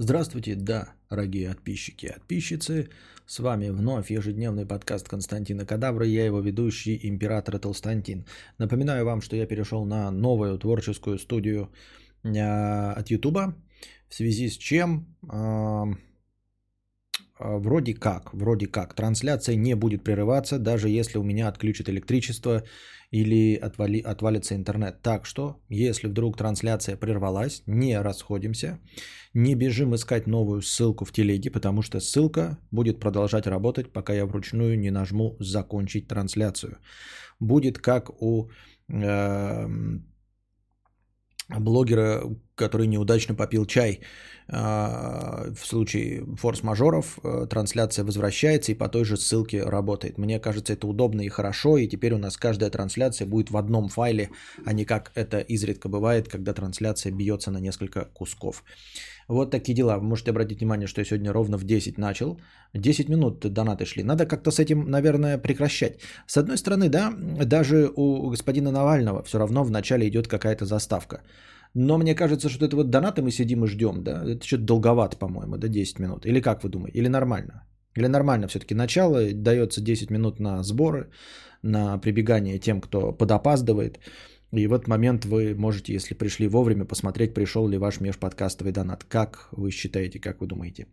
Здравствуйте, да, дорогие подписчики и подписчицы. С вами вновь ежедневный подкаст Константина Кадавра, я его ведущий, император Толстантин. Напоминаю вам, что я перешел на новую творческую студию а, от Ютуба, в связи с чем а, вроде как, вроде как, трансляция не будет прерываться, даже если у меня отключат электричество или отвали, отвалится интернет. Так что, если вдруг трансляция прервалась, не расходимся, не бежим искать новую ссылку в телеге, потому что ссылка будет продолжать работать, пока я вручную не нажму «Закончить трансляцию». Будет как у э, блогера, который неудачно попил чай. А, в случае форс-мажоров э, трансляция возвращается и по той же ссылке работает. Мне кажется, это удобно и хорошо, и теперь у нас каждая трансляция будет в одном файле, а не как это изредка бывает, когда трансляция бьется на несколько кусков. Вот такие дела. Вы можете обратить внимание, что я сегодня ровно в 10 начал. 10 минут донаты шли. Надо как-то с этим, наверное, прекращать. С одной стороны, да, даже у господина Навального все равно в начале идет какая-то заставка. Но мне кажется, что это вот донаты мы сидим и ждем, да? Это что-то долговато, по-моему, да, 10 минут. Или как вы думаете? Или нормально? Или нормально все-таки начало, дается 10 минут на сборы, на прибегание тем, кто подопаздывает. И в этот момент вы можете, если пришли вовремя, посмотреть, пришел ли ваш межподкастовый донат. Как вы считаете, как вы думаете?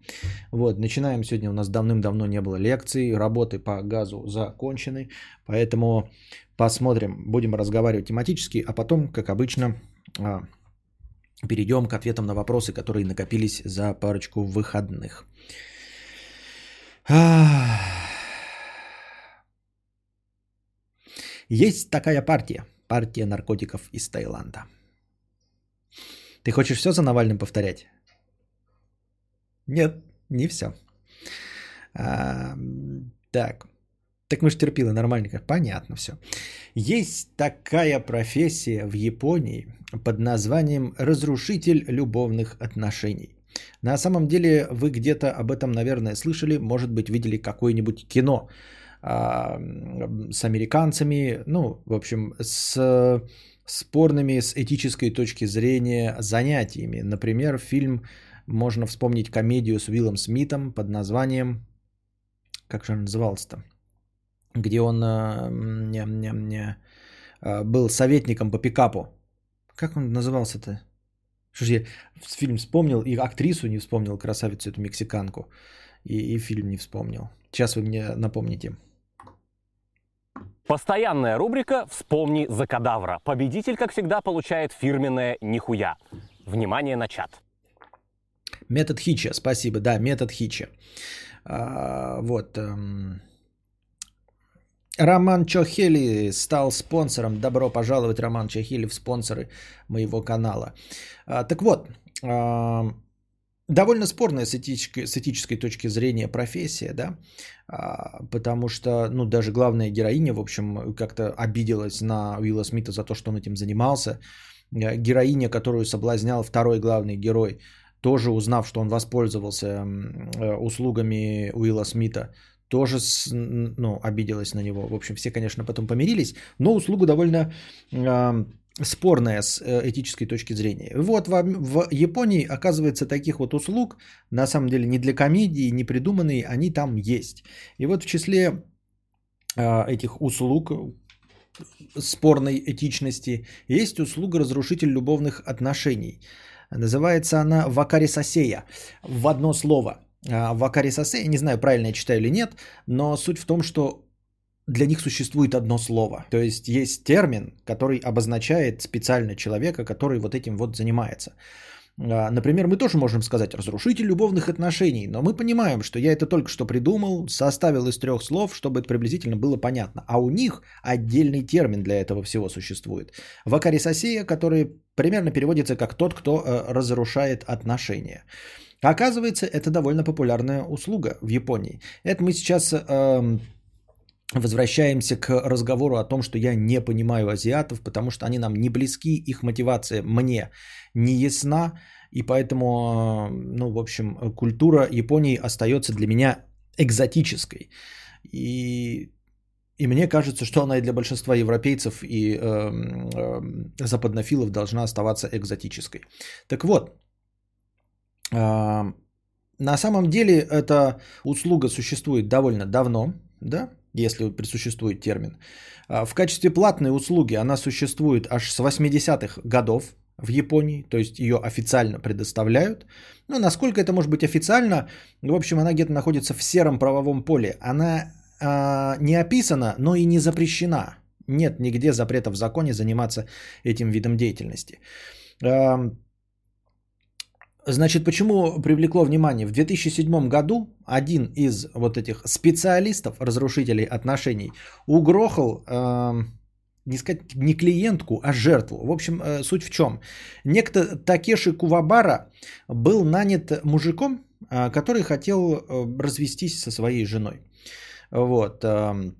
Вот, начинаем. Сегодня у нас давным-давно не было лекций, работы по газу закончены, поэтому посмотрим, будем разговаривать тематически, а потом, как обычно, а, перейдем к ответам на вопросы, которые накопились за парочку выходных. Есть такая партия – Партия наркотиков из Таиланда. Ты хочешь все за Навальным повторять? Нет, не все. А, так. Так мы же терпилы, нормально. Понятно все. Есть такая профессия в Японии под названием разрушитель любовных отношений. На самом деле вы где-то об этом, наверное, слышали, может быть, видели какое-нибудь кино с американцами, ну, в общем, с спорными с этической точки зрения занятиями. Например, фильм, можно вспомнить комедию с Уиллом Смитом под названием, как же он назывался-то, где он а, не, не, не, а, был советником по пикапу. Как он назывался-то? Что же я фильм вспомнил, и актрису не вспомнил, красавицу эту мексиканку, и, и фильм не вспомнил. Сейчас вы мне напомните. Постоянная рубрика «Вспомни за кадавра». Победитель, как всегда, получает фирменное «Нихуя». Внимание на чат. Метод Хича, спасибо. Да, метод Хича. А, вот. Эм... Роман Чохели стал спонсором. Добро пожаловать, Роман Чохели, в спонсоры моего канала. А, так вот, а, довольно спорная с этической, с этической точки зрения профессия, да, а, потому что, ну, даже главная героиня, в общем, как-то обиделась на Уилла Смита за то, что он этим занимался. Э, героиня, которую соблазнял второй главный герой, тоже узнав, что он воспользовался э, услугами Уилла Смита, тоже ну, обиделась на него. В общем, все, конечно, потом помирились, но услугу довольно спорная с э, этической точки зрения. Вот в, в Японии, оказывается, таких вот услуг, на самом деле не для комедии, не придуманные, они там есть. И вот в числе э, этих услуг спорной этичности есть услуга разрушитель любовных отношений. Называется она вакарисасея в одно слово. А, вакарисасея, не знаю, правильно я читаю или нет, но суть в том, что для них существует одно слово. То есть есть термин, который обозначает специально человека, который вот этим вот занимается. А, например, мы тоже можем сказать разрушитель любовных отношений, но мы понимаем, что я это только что придумал, составил из трех слов, чтобы это приблизительно было понятно. А у них отдельный термин для этого всего существует. Вакарисосия, который примерно переводится как тот, кто э, разрушает отношения. Оказывается, это довольно популярная услуга в Японии. Это мы сейчас э, возвращаемся к разговору о том, что я не понимаю азиатов, потому что они нам не близки, их мотивация мне не ясна, и поэтому, ну, в общем, культура Японии остается для меня экзотической. И, и мне кажется, что она и для большинства европейцев и э, э, западнофилов должна оставаться экзотической. Так вот, А, на самом деле эта услуга существует довольно давно, да, если присуществует термин. А, в качестве платной услуги она существует аж с 80-х годов в Японии, то есть ее официально предоставляют. Но насколько это может быть официально, в общем, она где-то находится в сером правовом поле. Она э, не описана, но и не запрещена. Нет нигде запрета в законе заниматься этим видом деятельности. Значит, почему привлекло внимание? В 2007 году один из вот этих специалистов, разрушителей отношений, угрохал, э, не сказать не клиентку, а жертву. В общем, э, суть в чем? Некто Такеши Кувабара был нанят мужиком, э, который хотел э, развестись со своей женой. Вот. Э,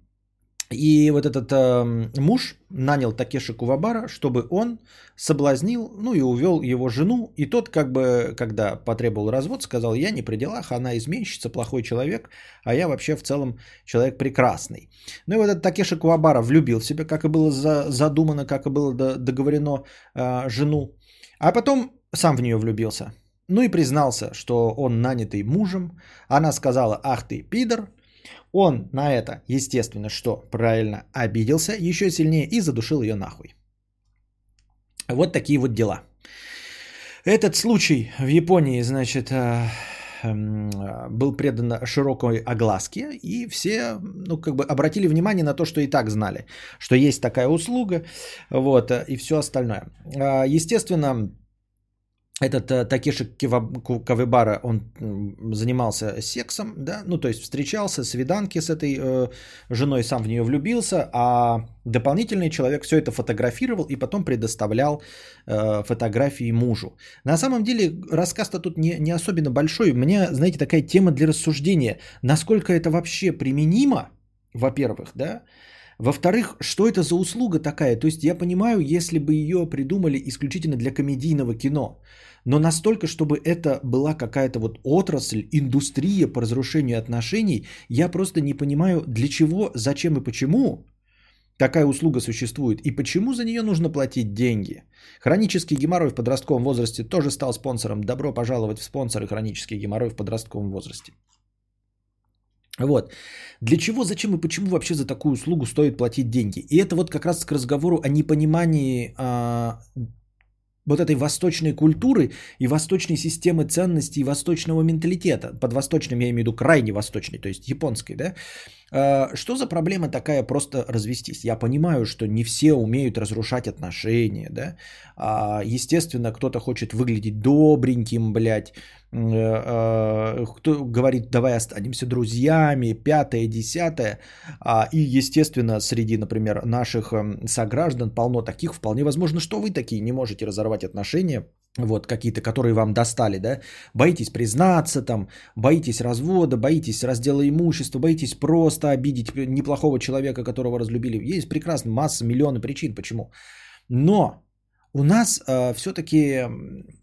и вот этот э, муж нанял Такеши Кувабара, чтобы он соблазнил, ну и увел его жену. И тот, как бы, когда потребовал развод, сказал, я не при делах, она изменщица, плохой человек, а я вообще в целом человек прекрасный. Ну и вот этот Такеши Кувабара влюбил в себя, как и было за, задумано, как и было договорено э, жену. А потом сам в нее влюбился. Ну и признался, что он нанятый мужем. Она сказала, ах ты пидор, он на это, естественно, что правильно обиделся еще сильнее и задушил ее нахуй. Вот такие вот дела. Этот случай в Японии, значит, э, эм, был предан широкой огласке, и все, ну, как бы обратили внимание на то, что и так знали, что есть такая услуга, вот, и все остальное. А, естественно, этот э, Такеши Кавыбара, он занимался сексом, да, ну то есть встречался, свиданки с этой э, женой, сам в нее влюбился, а дополнительный человек все это фотографировал и потом предоставлял э, фотографии мужу. На самом деле рассказ-то тут не, не особенно большой, у меня, знаете, такая тема для рассуждения, насколько это вообще применимо, во-первых, да, во-вторых, что это за услуга такая? То есть я понимаю, если бы ее придумали исключительно для комедийного кино, но настолько, чтобы это была какая-то вот отрасль, индустрия по разрушению отношений, я просто не понимаю, для чего, зачем и почему такая услуга существует и почему за нее нужно платить деньги. Хронический геморрой в подростковом возрасте тоже стал спонсором. Добро пожаловать в спонсоры хронический геморрой в подростковом возрасте. Вот. Для чего, зачем и почему вообще за такую услугу стоит платить деньги? И это вот как раз к разговору о непонимании а, вот этой восточной культуры и восточной системы ценностей и восточного менталитета. Под восточным я имею в виду крайне восточный, то есть японской, да? А, что за проблема такая просто развестись? Я понимаю, что не все умеют разрушать отношения, да? А, естественно, кто-то хочет выглядеть добреньким, блядь, кто говорит, давай останемся друзьями, пятое, десятое. А, и, естественно, среди, например, наших эм, сограждан полно таких, вполне возможно, что вы такие не можете разорвать отношения, вот какие-то, которые вам достали, да, боитесь признаться там, боитесь развода, боитесь раздела имущества, боитесь просто обидеть неплохого человека, которого разлюбили. Есть прекрасно масса, миллионы причин, почему. Но у нас э, все-таки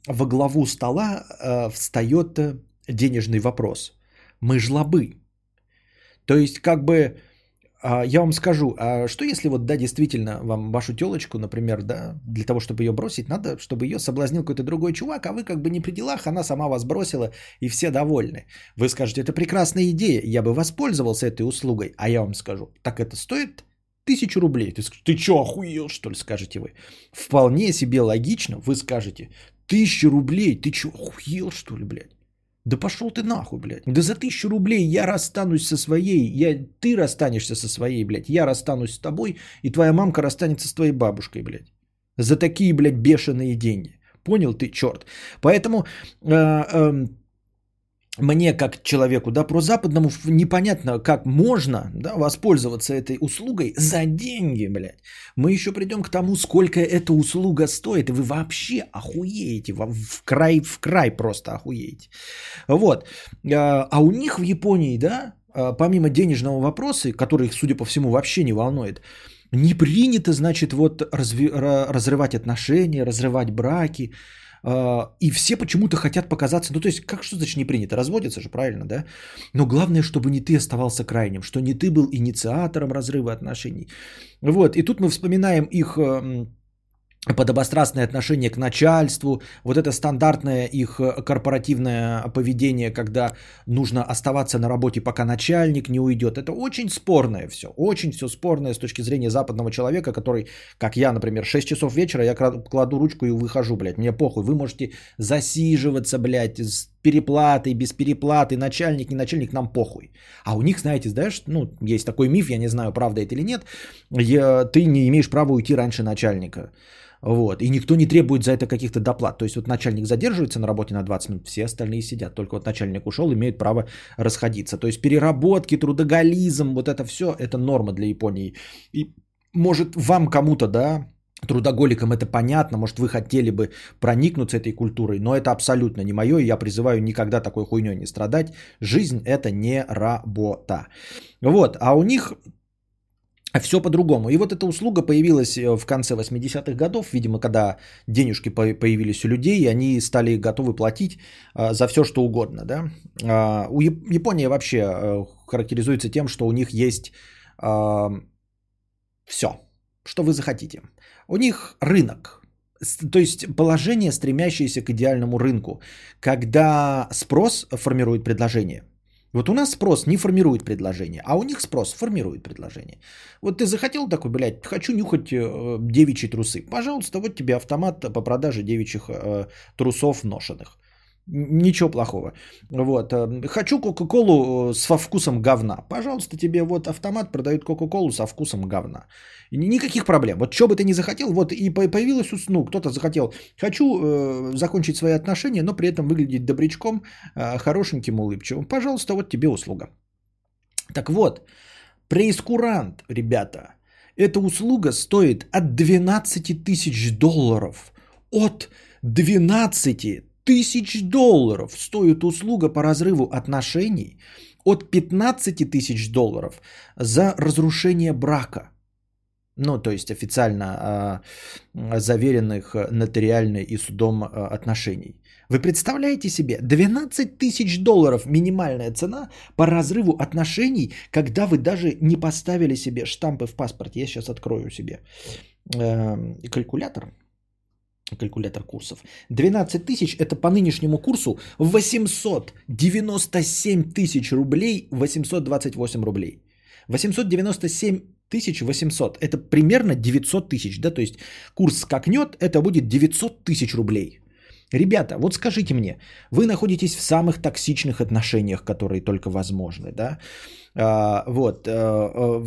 во главу стола э, встает денежный вопрос. Мы жлобы. То есть как бы а, я вам скажу, а что если вот, да, действительно, вам вашу телочку, например, да, для того, чтобы ее бросить, надо, чтобы ее соблазнил какой-то другой чувак, а вы как бы не при делах, она сама вас бросила, и все довольны. Вы скажете, это прекрасная идея, я бы воспользовался этой услугой, а я вам скажу, так это стоит тысячу рублей. Ты, ты что, охуел, что ли, скажете вы? Вполне себе логично, вы скажете, тысяча рублей, ты что, охуел, что ли, блядь? Да пошел ты нахуй, блядь. Да за тысячу рублей я расстанусь со своей, я, ты расстанешься со своей, блядь. Я расстанусь с тобой, и твоя мамка расстанется с твоей бабушкой, блядь. За такие, блядь, бешеные деньги. Понял ты, черт. Поэтому э, э, мне как человеку, да, прозападному непонятно, как можно, да, воспользоваться этой услугой за деньги, блядь. Мы еще придем к тому, сколько эта услуга стоит, и вы вообще охуеете, в край, в край просто охуеете. Вот. А, а у них в Японии, да, а, помимо денежного вопроса, который их, судя по всему, вообще не волнует, не принято, значит, вот разви- разрывать отношения, разрывать браки, и все почему-то хотят показаться, ну то есть, как что значит не принято? Разводиться же, правильно, да? Но главное, чтобы не ты оставался крайним, что не ты был инициатором разрыва отношений. Вот, и тут мы вспоминаем их эм, подобострастное отношение к начальству, вот это стандартное их э, корпоративное поведение, когда нужно оставаться на работе, пока начальник не уйдет. Это очень спорное все, очень все спорное с точки зрения западного человека, который, как я, например, 6 часов вечера, я кладу ручку и выхожу, блядь, мне похуй, вы можете засиживаться, блядь, переплатой, без переплаты, начальник, не начальник, нам похуй. А у них, знаете, знаешь, ну, есть такой миф, я не знаю, правда это или нет, я, ты не имеешь права уйти раньше начальника. Вот. И никто не требует за это каких-то доплат. То есть вот начальник задерживается на работе на 20 минут, все остальные сидят. Только вот начальник ушел, имеют право расходиться. То есть переработки, трудоголизм, вот это все, это норма для Японии. И может вам кому-то, да, трудоголикам это понятно, может вы хотели бы проникнуться этой культурой, но это абсолютно не мое, и я призываю никогда такой хуйней не страдать. Жизнь это не работа. Вот, а у них все по-другому. И вот эта услуга появилась э, в конце 80-х годов, видимо, когда денежки появились у людей, и они стали готовы платить э, за все, что угодно. Да? А, у Япония вообще э, характеризуется тем, что у них есть все, что вы захотите. У них рынок, то есть положение, стремящееся к идеальному рынку, когда спрос формирует предложение – вот у нас спрос не формирует предложение, а у них спрос формирует предложение. Вот ты захотел такой, блядь, хочу нюхать э, девичьи трусы. Пожалуйста, вот тебе автомат по продаже девичьих э, трусов ношенных. Ничего плохого. Вот. Э, хочу Кока-Колу э, со вкусом говна. Пожалуйста, тебе вот автомат продает Кока-Колу со вкусом говна. Никаких проблем. Вот что бы ты ни захотел, вот и появилось, ну, кто-то захотел, хочу э, закончить свои отношения, но при этом выглядеть добрячком, э, хорошеньким, улыбчивым. Пожалуйста, вот тебе услуга. Так вот, преискурант, ребята, эта услуга стоит от 12 тысяч долларов. От 12 тысяч долларов стоит услуга по разрыву отношений от 15 тысяч долларов за разрушение брака. Ну, то есть официально э, заверенных нотариально и судом э, отношений. Вы представляете себе, 12 тысяч долларов минимальная цена по разрыву отношений, когда вы даже не поставили себе штампы в паспорте. Я сейчас открою себе э, калькулятор калькулятор курсов. 12 тысяч это по нынешнему курсу 897 тысяч рублей, 828 рублей. 897 тысяч 800, это примерно 900 тысяч, да, то есть курс скакнет, это будет 900 тысяч рублей. Ребята, вот скажите мне, вы находитесь в самых токсичных отношениях, которые только возможны, да? А, вот, а, а,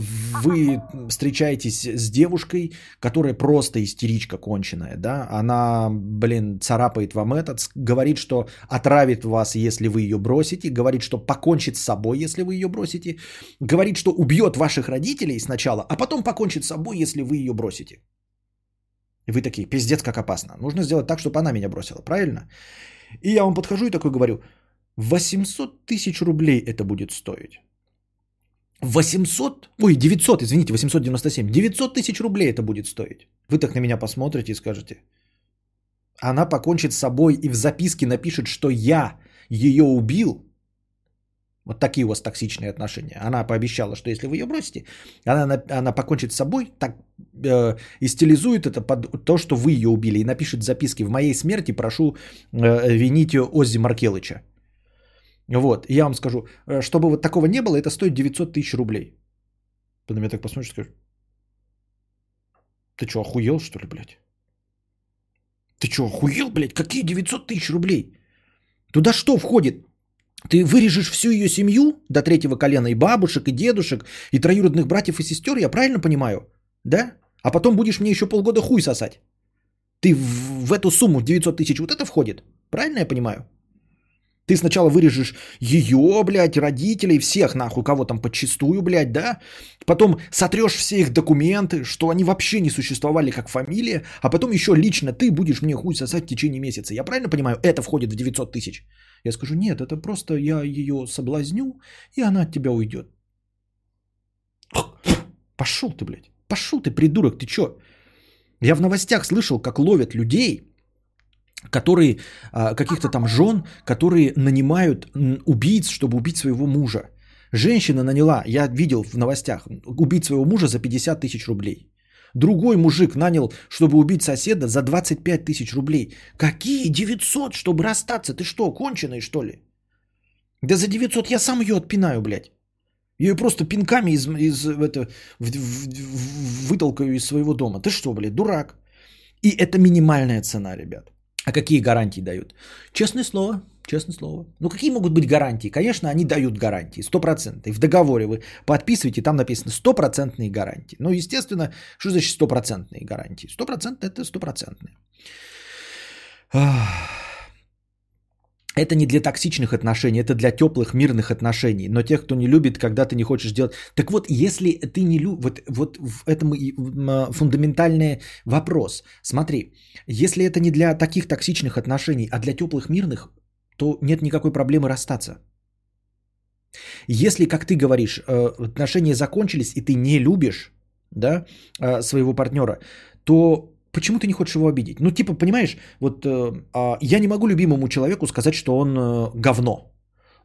вы встречаетесь с девушкой, которая просто истеричка конченая, да? Она, блин, царапает вам этот, говорит, что отравит вас, если вы ее бросите, говорит, что покончит с собой, если вы ее бросите, говорит, что убьет ваших родителей сначала, а потом покончит с собой, если вы ее бросите. И вы такие, пиздец, как опасно. Нужно сделать так, чтобы она меня бросила, правильно? И я вам подхожу и такой говорю, 800 тысяч рублей это будет стоить. 800, ой, 900, извините, 897, 900 тысяч рублей это будет стоить. Вы так на меня посмотрите и скажете, она покончит с собой и в записке напишет, что я ее убил, вот такие у вас токсичные отношения. Она пообещала, что если вы ее бросите, она, она покончит с собой, так э, и стилизует это под то, что вы ее убили, и напишет записки «В моей смерти прошу э, винить Оззи Маркелыча». Вот, я вам скажу, э, чтобы вот такого не было, это стоит 900 тысяч рублей. Ты на меня так посмотришь и скажешь, ты что, охуел, что ли, блядь? Ты что, охуел, блядь? Какие 900 тысяч рублей? Туда что входит? Ты вырежешь всю ее семью до третьего колена, и бабушек, и дедушек, и троюродных братьев и сестер, я правильно понимаю? Да? А потом будешь мне еще полгода хуй сосать. Ты в, в эту сумму 900 тысяч вот это входит? Правильно я понимаю? Ты сначала вырежешь ее, блядь, родителей, всех нахуй, кого там подчистую, блядь, да? Потом сотрешь все их документы, что они вообще не существовали как фамилия, а потом еще лично ты будешь мне хуй сосать в течение месяца. Я правильно понимаю, это входит в 900 тысяч? Я скажу, нет, это просто я ее соблазню, и она от тебя уйдет. Пошел ты, блядь. Пошел ты, придурок, ты чё? Я в новостях слышал, как ловят людей, которые, а, каких-то там жен, которые нанимают убийц, чтобы убить своего мужа. Женщина наняла, я видел в новостях, убить своего мужа за 50 тысяч рублей. Другой мужик нанял, чтобы убить соседа за 25 тысяч рублей. Какие 900, чтобы расстаться? Ты что, конченый что ли? Да за 900 я сам ее отпинаю, блядь. Я ее просто пинками из, из, это, в, в, в, вытолкаю из своего дома. Ты что, блядь, дурак? И это минимальная цена, ребят. А какие гарантии дают? Честное слово, честное слово. Ну какие могут быть гарантии? Конечно, они дают гарантии, стопроцентные. В договоре вы подписываете, там написано стопроцентные гарантии. Ну, естественно, что значит стопроцентные гарантии? Стопроцентные это стопроцентные. Это не для токсичных отношений, это для теплых мирных отношений. Но тех, кто не любит, когда ты не хочешь делать. Так вот, если ты не любишь, вот, вот в этом фундаментальный вопрос. Смотри, если это не для таких токсичных отношений, а для теплых мирных, то нет никакой проблемы расстаться. Если, как ты говоришь, э, отношения закончились, и ты не любишь да, э, своего партнера, то почему ты не хочешь его обидеть? Ну, типа, понимаешь, вот э, а, я не могу любимому человеку сказать, что он э, говно.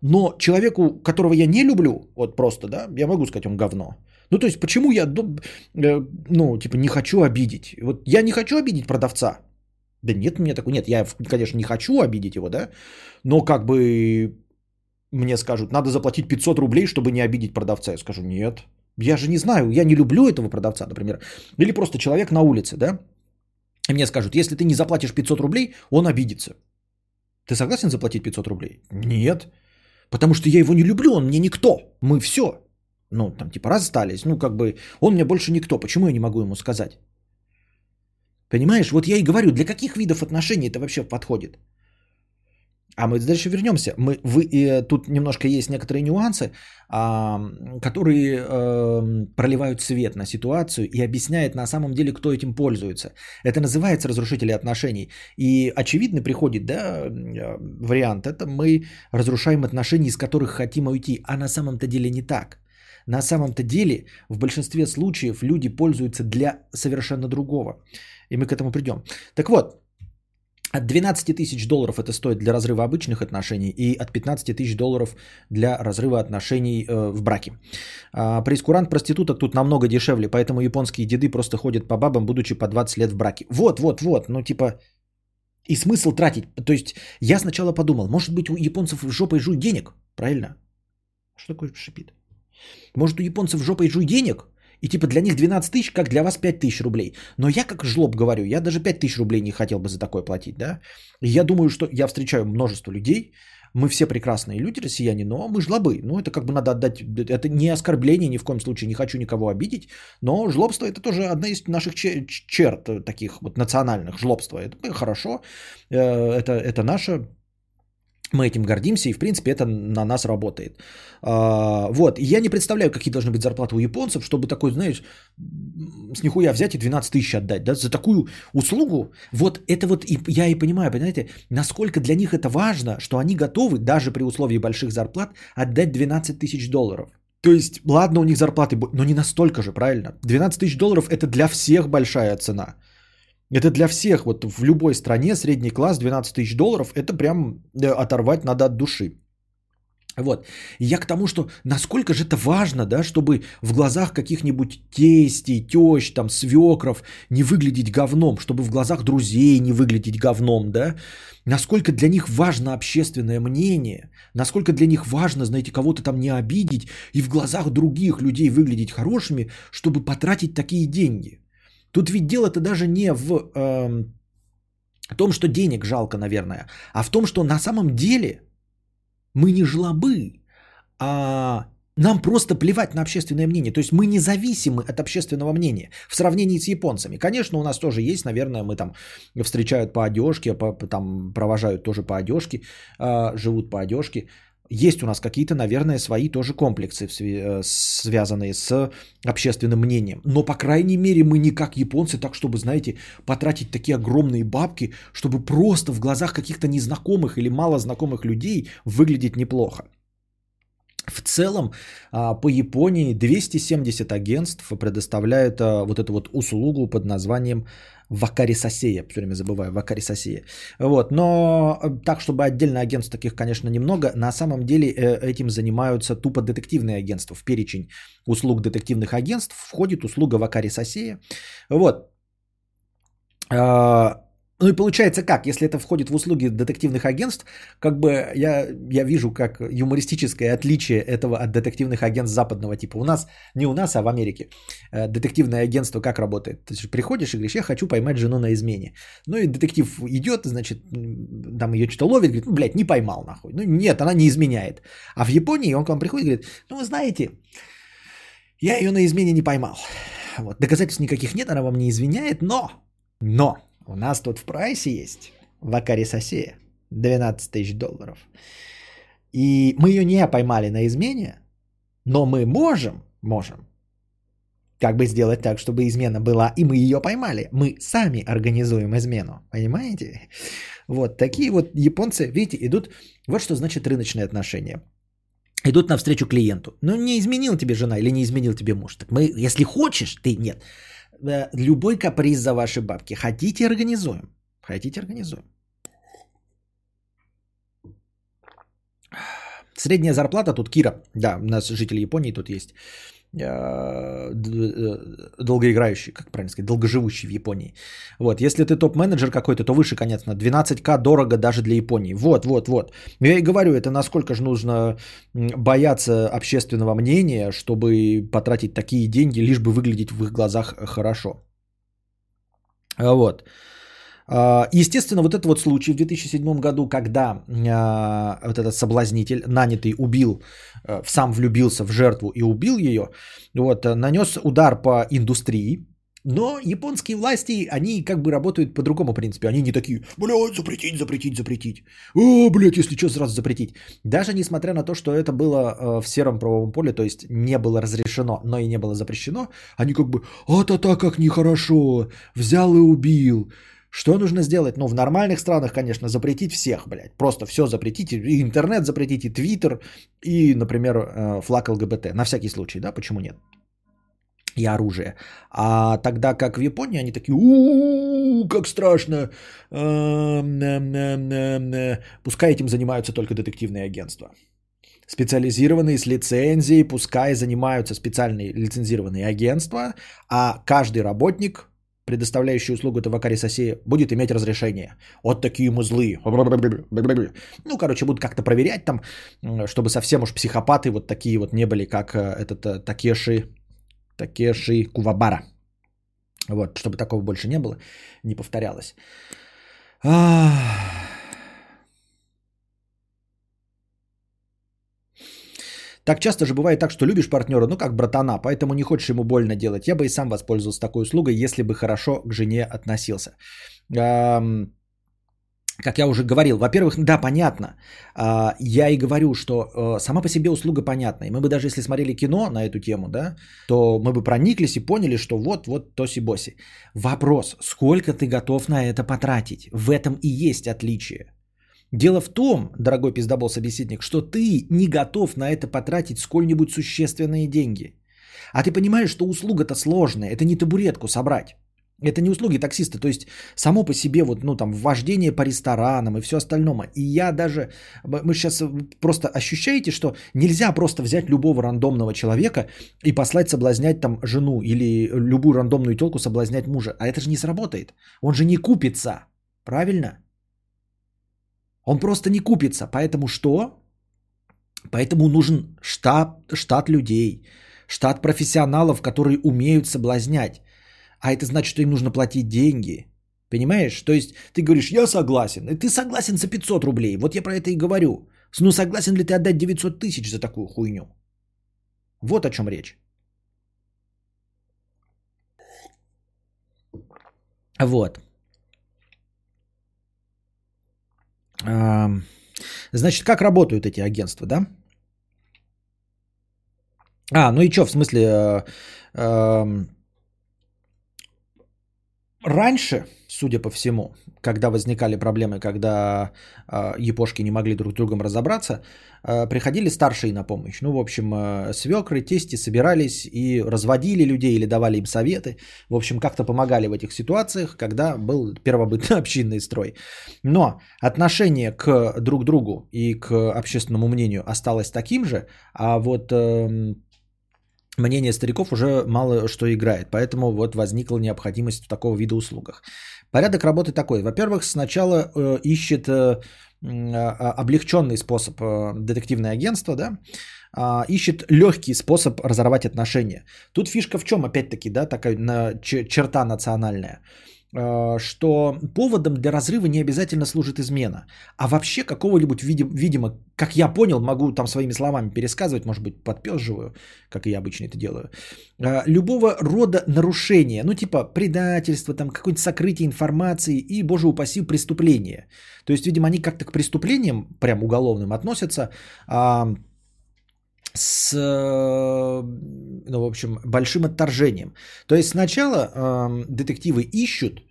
Но человеку, которого я не люблю, вот просто, да, я могу сказать, он говно. Ну, то есть, почему я, э, ну, типа, не хочу обидеть? Вот я не хочу обидеть продавца. Да нет, мне такой, нет, я, конечно, не хочу обидеть его, да, но как бы мне скажут, надо заплатить 500 рублей, чтобы не обидеть продавца. Я скажу, нет, я же не знаю, я не люблю этого продавца, например. Или просто человек на улице, да, и мне скажут, если ты не заплатишь 500 рублей, он обидится. Ты согласен заплатить 500 рублей? Нет. Потому что я его не люблю, он мне никто. Мы все. Ну, там типа расстались. Ну, как бы он мне больше никто. Почему я не могу ему сказать? Понимаешь, вот я и говорю, для каких видов отношений это вообще подходит? А мы дальше вернемся. Мы, вы, и тут немножко есть некоторые нюансы, а, которые а, проливают свет на ситуацию и объясняют на самом деле, кто этим пользуется. Это называется разрушители отношений. И очевидно приходит да, вариант, это мы разрушаем отношения, из которых хотим уйти. А на самом-то деле не так. На самом-то деле в большинстве случаев люди пользуются для совершенно другого. И мы к этому придем. Так вот, от 12 тысяч долларов это стоит для разрыва обычных отношений и от 15 тысяч долларов для разрыва отношений э, в браке. А, прескурант проституток тут намного дешевле, поэтому японские деды просто ходят по бабам, будучи по 20 лет в браке. Вот, вот, вот, ну типа и смысл тратить. То есть я сначала подумал, может быть у японцев жопой жуй денег, правильно? Что такое шипит? Может у японцев жопой жуй денег, и типа для них 12 тысяч, как для вас 5 тысяч рублей. Но я как жлоб говорю, я даже 5 тысяч рублей не хотел бы за такое платить, да. И я думаю, что я встречаю множество людей, мы все прекрасные люди, россияне, но мы жлобы. Ну, это как бы надо отдать, это не оскорбление, ни в коем случае не хочу никого обидеть, но жлобство это тоже одна из наших черт таких вот национальных, жлобство. Это хорошо, э, это, это наше мы этим гордимся, и в принципе это на нас работает. А, вот, я не представляю, какие должны быть зарплаты у японцев, чтобы такой, знаешь, с нихуя взять и 12 тысяч отдать, да, за такую услугу. Вот это вот и, я и понимаю, понимаете, насколько для них это важно, что они готовы, даже при условии больших зарплат, отдать 12 тысяч долларов. То есть, ладно, у них зарплаты, но не настолько же, правильно? 12 тысяч долларов это для всех большая цена. Это для всех, вот в любой стране средний класс 12 тысяч долларов, это прям э, оторвать надо от души. Вот. я к тому, что насколько же это важно, да, чтобы в глазах каких-нибудь тестей, тещ, там, свекров не выглядеть говном, чтобы в глазах друзей не выглядеть говном, да, насколько для них важно общественное мнение, насколько для них важно, знаете, кого-то там не обидеть и в глазах других людей выглядеть хорошими, чтобы потратить такие деньги. Тут ведь дело-то даже не в э, том, что денег жалко, наверное, а в том, что на самом деле мы не жлобы, а нам просто плевать на общественное мнение. То есть мы независимы от общественного мнения в сравнении с японцами. Конечно, у нас тоже есть, наверное, мы там встречают по одежке, по, там провожают тоже по одежке, э, живут по одежке. Есть у нас какие-то, наверное, свои тоже комплексы, э, связанные с общественным мнением. Но, по крайней мере, мы не как японцы, так чтобы, знаете, потратить такие огромные бабки, чтобы просто в глазах каких-то незнакомых или мало знакомых людей выглядеть неплохо. В целом а, по Японии 270 агентств предоставляют а, вот эту вот услугу под названием Вакари Сосея. Все время забываю, Вакари Сосея. Вот, но э, так, чтобы отдельно агентств таких, конечно, немного. На самом деле э, этим занимаются тупо детективные агентства. В перечень услуг детективных агентств входит услуга Вакари Сосея. Вот. Ну и получается как, если это входит в услуги детективных агентств, как бы я, я вижу как юмористическое отличие этого от детективных агентств западного типа. У нас, не у нас, а в Америке. Э, детективное агентство как работает? Ты приходишь и говоришь, я хочу поймать жену на измене. Ну и детектив идет, значит, там ее что-то ловит, говорит, ну, блядь, не поймал нахуй. Ну нет, она не изменяет. А в Японии он к вам приходит и говорит, ну вы знаете, я ее на измене не поймал. Вот, доказательств никаких нет, она вам не извиняет, но, но, у нас тут в прайсе есть Вакари Сосея. 12 тысяч долларов. И мы ее не поймали на измене, но мы можем, можем, как бы сделать так, чтобы измена была, и мы ее поймали. Мы сами организуем измену, понимаете? Вот такие вот японцы, видите, идут, вот что значит рыночные отношения. Идут навстречу клиенту. Ну, не изменил тебе жена или не изменил тебе муж. Так мы, если хочешь, ты нет. Э, любой каприз за ваши бабки. Хотите, организуем. Хотите, организуем. Средняя зарплата тут Кира. Да, у нас жители Японии тут есть. Э, э, долгоиграющий, как правильно сказать, долгоживущий в Японии. Вот, если ты топ-менеджер какой-то, то выше, конечно, 12к дорого даже для Японии. Вот, вот, вот. Я и говорю, это насколько же нужно бояться общественного мнения, чтобы потратить такие деньги, лишь бы выглядеть в их глазах хорошо. Вот. А, естественно, вот этот вот случай в 2007 году, когда а, вот этот соблазнитель, нанятый, убил, а, сам влюбился в жертву и убил ее, вот, нанес удар по индустрии, но японские власти, они как бы работают по другому принципу. Они не такие, блядь, запретить, запретить, запретить. О, блядь, если что, сразу запретить. Даже несмотря на то, что это было в сером правовом поле, то есть не было разрешено, но и не было запрещено, они как бы, а-та-та, как нехорошо, взял и убил. Что нужно сделать? Ну, в нормальных странах, конечно, запретить всех, блядь. Просто все запретить. И интернет запретить, и твиттер, и, например, э, флаг ЛГБТ. На всякий случай, да, почему нет? И оружие. А тогда как в Японии, они такие, у как страшно. Пускай этим занимаются только детективные агентства. Специализированные с лицензией, пускай занимаются специальные лицензированные агентства, а каждый работник предоставляющий услугу Тавакари Соси, будет иметь разрешение. Вот такие мы злые. Ну, короче, будут как-то проверять там, чтобы совсем уж психопаты вот такие вот не были, как э, этот э, Такеши, Такеши Кувабара. Вот, чтобы такого больше не было, не повторялось. Так часто же бывает так, что любишь партнера, ну как братана, поэтому не хочешь ему больно делать. Я бы и сам воспользовался такой услугой, если бы хорошо к жене относился. Как я уже говорил, во-первых, да, понятно. А, я и говорю, что э, сама по себе услуга понятна. И мы бы даже если смотрели кино на эту тему, да, то мы бы прониклись и поняли, что вот-вот тоси-боси. Вопрос, сколько ты готов на это потратить? В этом и есть отличие. Дело в том, дорогой пиздобол собеседник, что ты не готов на это потратить сколь-нибудь существенные деньги. А ты понимаешь, что услуга-то сложная, это не табуретку собрать. Это не услуги таксиста, то есть само по себе вот, ну там, вождение по ресторанам и все остальное. И я даже, мы сейчас просто ощущаете, что нельзя просто взять любого рандомного человека и послать соблазнять там жену или любую рандомную телку соблазнять мужа. А это же не сработает. Он же не купится. Правильно? Он просто не купится. Поэтому что? Поэтому нужен штат, штат людей, штат профессионалов, которые умеют соблазнять. А это значит, что им нужно платить деньги. Понимаешь? То есть ты говоришь, я согласен. И ты согласен за 500 рублей. Вот я про это и говорю. Ну согласен ли ты отдать 900 тысяч за такую хуйню? Вот о чем речь. Вот. Значит, как работают эти агентства, да? А, ну и что, в смысле, э, раньше, судя по всему, когда возникали проблемы, когда э, епошки не могли друг с другом разобраться, э, приходили старшие на помощь. Ну, в общем, э, свекры, тести собирались и разводили людей или давали им советы. В общем, как-то помогали в этих ситуациях, когда был первобытный общинный строй. Но отношение к друг другу и к общественному мнению осталось таким же, а вот... Э, мнение стариков уже мало что играет, поэтому вот возникла необходимость в такого вида услугах. Порядок работы такой. Во-первых, сначала э, ищет э, э, облегченный способ э, детективное агентство, да, э, ищет легкий способ разорвать отношения. Тут фишка в чем, опять-таки, да, такая на, черта национальная. Э, что поводом для разрыва не обязательно служит измена, а вообще какого-нибудь, видимо, как я понял, могу там своими словами пересказывать, может быть, подпезживаю, как и я обычно это делаю, э, любого рода нарушения, ну типа предательство, там какое-нибудь сокрытие информации и, боже упаси, преступление. То есть, видимо, они как-то к преступлениям, прям уголовным относятся, с, ну, в общем, большим отторжением. То есть сначала э, детективы ищут,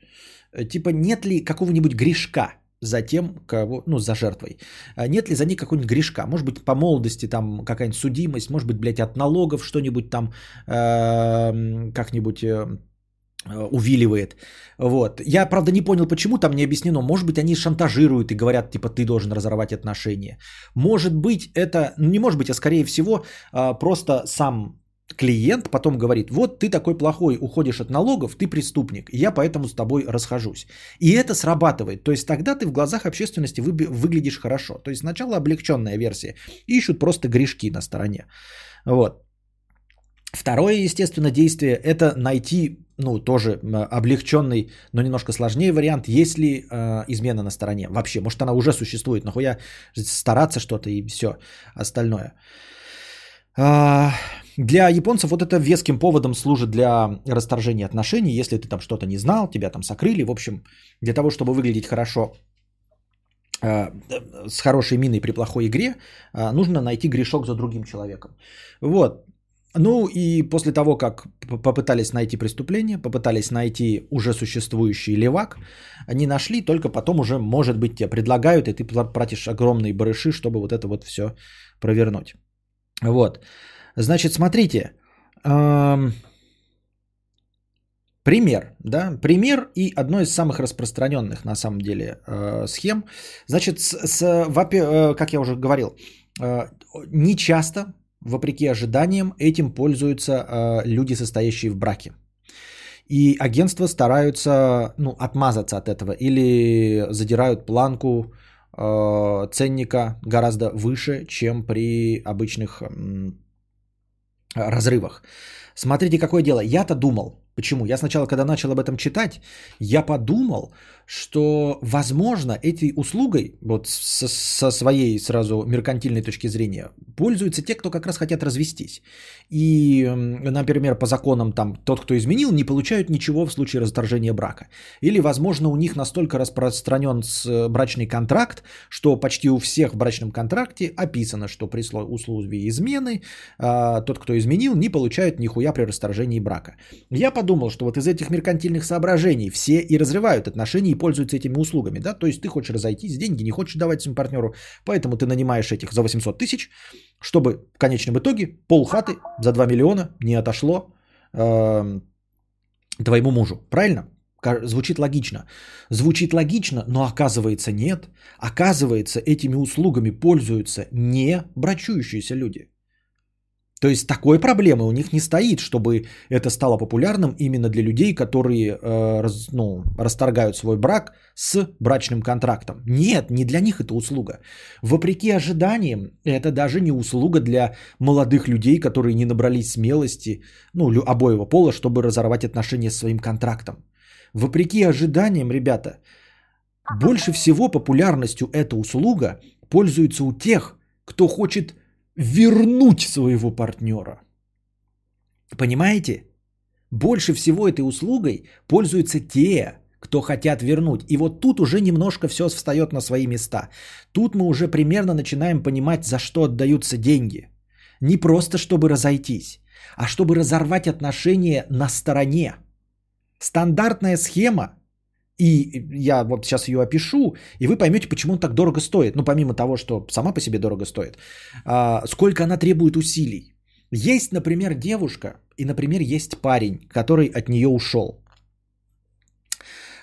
э, типа, нет ли какого-нибудь грешка за тем, кого, ну, за жертвой. А нет ли за ней какого-нибудь грешка? Может быть, по молодости там какая-нибудь судимость, может быть, блядь, от налогов что-нибудь там э, как-нибудь э, Э, увиливает. Вот. Я, правда, не понял, почему там не объяснено. Может быть, они шантажируют и говорят, типа, ты должен разорвать отношения. Может быть, это, ну не может быть, а скорее всего, а, просто сам клиент потом говорит, вот ты такой плохой, уходишь от налогов, ты преступник, я поэтому с тобой расхожусь. И это срабатывает. То есть тогда ты в глазах общественности вы, выглядишь хорошо. То есть сначала облегченная версия. Ищут просто грешки на стороне. Вот. Второе, естественно, действие – это найти, ну, тоже облегченный, но немножко сложнее вариант, есть ли э, измена на стороне вообще. Может, она уже существует, нахуя стараться что-то и все остальное. А, для японцев вот это веским поводом служит для расторжения отношений, если ты там что-то не знал, тебя там сокрыли. В общем, для того, чтобы выглядеть хорошо э, с хорошей миной при плохой игре, э, нужно найти грешок за другим человеком. Вот. Ну и после того, как попытались найти преступление, попытались найти уже существующий левак, они нашли, только потом уже, может быть, тебе предлагают, и ты платишь огромные барыши, чтобы вот это вот все провернуть. Вот. Значит, смотрите. Пример, да, пример и одно из самых распространенных на самом деле э, схем. Значит, с, с, э, как я уже говорил, э, не часто вопреки ожиданиям, этим пользуются э, люди, состоящие в браке. И агентства стараются ну, отмазаться от этого или задирают планку э, ценника гораздо выше, чем при обычных э, разрывах. Смотрите, какое дело. Я-то думал, почему? Я сначала, когда начал об этом читать, я подумал, что, возможно, этой услугой, вот со, со своей сразу меркантильной точки зрения, пользуются те, кто как раз хотят развестись. И, например, по законам там тот, кто изменил, не получают ничего в случае расторжения брака. Или, возможно, у них настолько распространен брачный контракт, что почти у всех в брачном контракте описано, что при условии измены а, тот, кто изменил, не получает нихуя при расторжении брака. Я подумал, что вот из этих меркантильных соображений все и разрывают отношения пользуются этими услугами, да, то есть ты хочешь разойтись, деньги не хочешь давать своему партнеру, поэтому ты нанимаешь этих за 800 тысяч, чтобы в конечном итоге пол хаты за 2 миллиона не отошло э, твоему мужу, правильно? Звучит логично. Звучит логично, но оказывается нет. Оказывается, этими услугами пользуются не брачующиеся люди. То есть такой проблемы у них не стоит, чтобы это стало популярным именно для людей, которые э, раз, ну, расторгают свой брак с брачным контрактом. Нет, не для них это услуга. Вопреки ожиданиям, это даже не услуга для молодых людей, которые не набрались смелости, ну, обоего пола, чтобы разорвать отношения с своим контрактом. Вопреки ожиданиям, ребята, больше всего популярностью эта услуга пользуется у тех, кто хочет вернуть своего партнера. Понимаете? Больше всего этой услугой пользуются те, кто хотят вернуть. И вот тут уже немножко все встает на свои места. Тут мы уже примерно начинаем понимать, за что отдаются деньги. Не просто чтобы разойтись, а чтобы разорвать отношения на стороне. Стандартная схема И я вот сейчас ее опишу, и вы поймете, почему он так дорого стоит. Ну, помимо того, что сама по себе дорого стоит. А, сколько она требует усилий. Есть, например, девушка, и, например, есть парень, который от нее ушел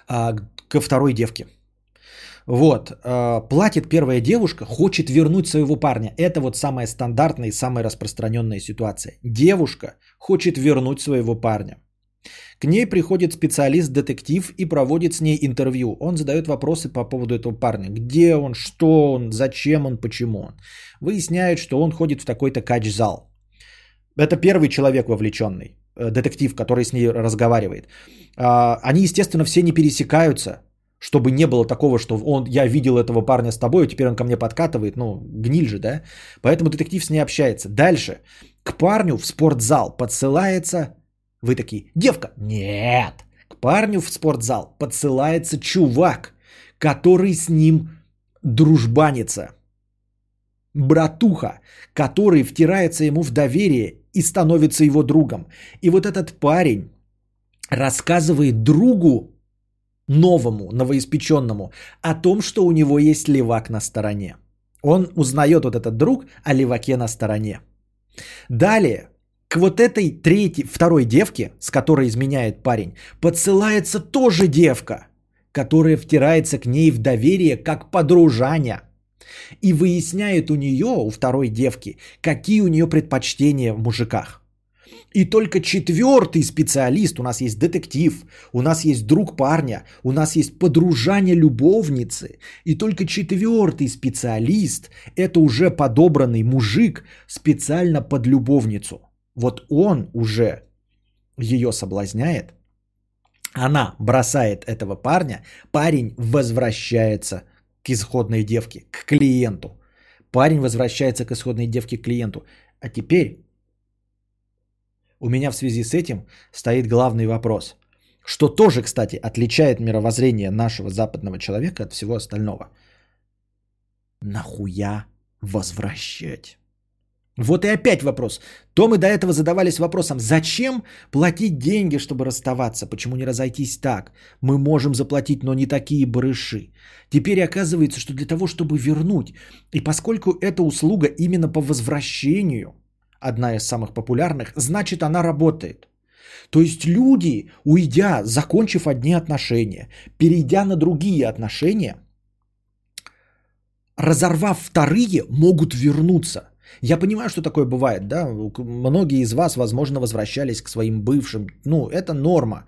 а, ко второй девке. Вот, э, платит первая девушка, хочет вернуть своего парня. Это вот самая стандартная и самая распространенная ситуация. Девушка хочет вернуть своего парня. К ней приходит специалист-детектив и проводит с ней интервью. Он задает вопросы по поводу этого парня. Где он, что он, зачем он, почему он. Выясняет, что он ходит в такой-то кач-зал. Это первый человек вовлеченный, э, детектив, который с ней разговаривает. А, они, естественно, все не пересекаются, чтобы не было такого, что он, я видел этого парня с тобой, а теперь он ко мне подкатывает, ну, гниль же, да? Поэтому детектив с ней общается. Дальше. К парню в спортзал подсылается... Вы такие, девка? Нет. К парню в спортзал подсылается чувак, который с ним дружбанится. Братуха, который втирается ему в доверие и становится его другом. И вот этот парень рассказывает другу новому, новоиспеченному, о том, что у него есть левак на стороне. Он узнает вот этот друг о леваке на стороне. Далее, к вот этой третьей, второй девке, с которой изменяет парень, подсылается тоже девка, которая втирается к ней в доверие как подружаня. И выясняет у нее, у второй девки, какие у нее предпочтения в мужиках. И только четвертый специалист, у нас есть детектив, у нас есть друг парня, у нас есть подружание любовницы. И только четвертый специалист – это уже подобранный мужик специально под любовницу. Вот он уже ее соблазняет, она бросает этого парня, парень возвращается к исходной девке, к клиенту. Парень возвращается к исходной девке, к клиенту. А теперь у меня в связи с этим стоит главный вопрос, что тоже, кстати, отличает мировоззрение нашего западного человека от всего остального. Нахуя возвращать? Вот и опять вопрос. То мы до этого задавались вопросом, зачем платить деньги, чтобы расставаться? Почему не разойтись так? Мы можем заплатить, но не такие барыши. Теперь оказывается, что для того, чтобы вернуть, и поскольку эта услуга именно по возвращению – одна из самых популярных, значит она работает. То есть люди, уйдя, закончив одни отношения, перейдя на другие отношения, разорвав вторые, могут вернуться. Я понимаю, что такое бывает, да, многие из вас, возможно, возвращались к своим бывшим, ну, это норма,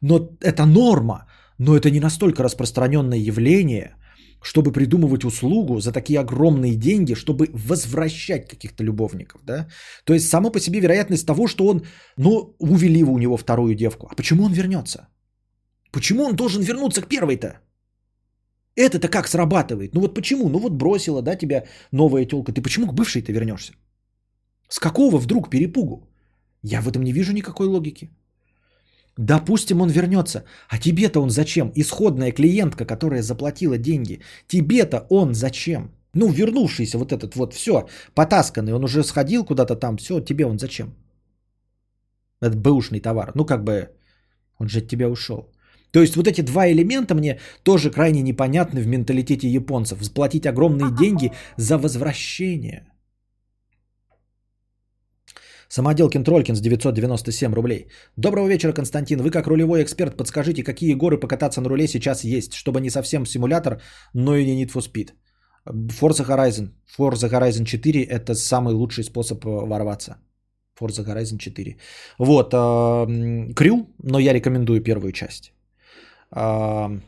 но это норма, но это не настолько распространенное явление, чтобы придумывать услугу за такие огромные деньги, чтобы возвращать каких-то любовников, да? То есть само по себе вероятность того, что он, ну, увели у него вторую девку. А почему он вернется? Почему он должен вернуться к первой-то? Это-то как срабатывает? Ну вот почему? Ну вот бросила, да, тебя новая телка. Ты почему к бывшей-то вернешься? С какого вдруг перепугу? Я в этом не вижу никакой логики. Допустим, он вернется. А тебе-то он зачем? Исходная клиентка, которая заплатила деньги. Тебе-то он зачем? Ну, вернувшийся вот этот вот, все, потасканный, он уже сходил куда-то там, все, тебе он зачем? Это бэушный товар. Ну, как бы, он же от тебя ушел. То есть вот эти два элемента мне тоже крайне непонятны в менталитете японцев. Заплатить огромные деньги за возвращение. Самоделкин Тролькин с 997 рублей. Доброго вечера, Константин. Вы как рулевой эксперт подскажите, какие горы покататься на руле сейчас есть, чтобы не совсем симулятор, но и не Need for Speed. Forza Horizon. Forza Horizon 4 это самый лучший способ э, ворваться. Forza Horizon 4. Вот. Э, Крю, но я рекомендую первую часть. Ну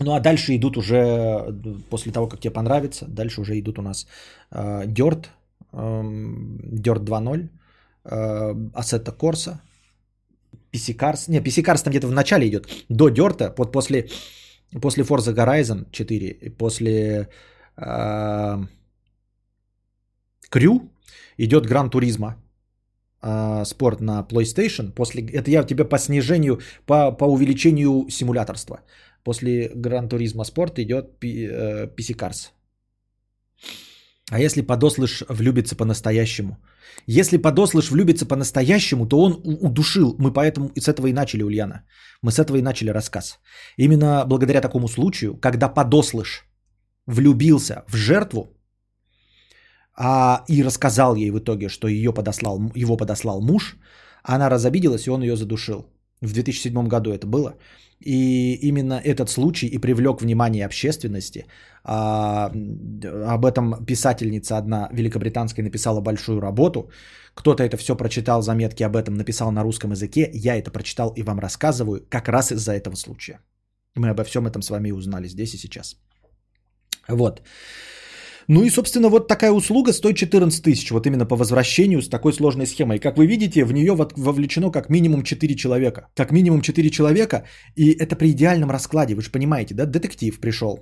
а дальше идут уже, после того, как тебе понравится, дальше уже идут у нас Dirt, Dirt 2.0, Assetto Corsa, Cars. Не, Cars там где-то в начале идет. До Dirt, вот после, после Forza Horizon 4, после Crew идет Gran Turismo э, спорт на PlayStation. После, это я тебе по снижению, по, по увеличению симуляторства. После Gran Turismo Sport идет PC Cars. А если подослыш влюбится по-настоящему? Если подослыш влюбится по-настоящему, то он удушил. Мы поэтому с этого и начали, Ульяна. Мы с этого и начали рассказ. Именно благодаря такому случаю, когда подослыш влюбился в жертву а, и рассказал ей в итоге, что ее подослал, его подослал муж, она разобиделась, и он ее задушил. В 2007 году это было. И именно этот случай и привлек внимание общественности. А, об этом писательница одна великобританская написала большую работу. Кто-то это все прочитал, заметки об этом написал на русском языке. Я это прочитал и вам рассказываю как раз из-за этого случая. Мы обо всем этом с вами узнали здесь и сейчас. Вот. Ну и, собственно, вот такая услуга стоит 14 тысяч, вот именно по возвращению с такой сложной схемой. Как вы видите, в нее вовлечено как минимум 4 человека. Как минимум 4 человека, и это при идеальном раскладе, вы же понимаете, да? Детектив пришел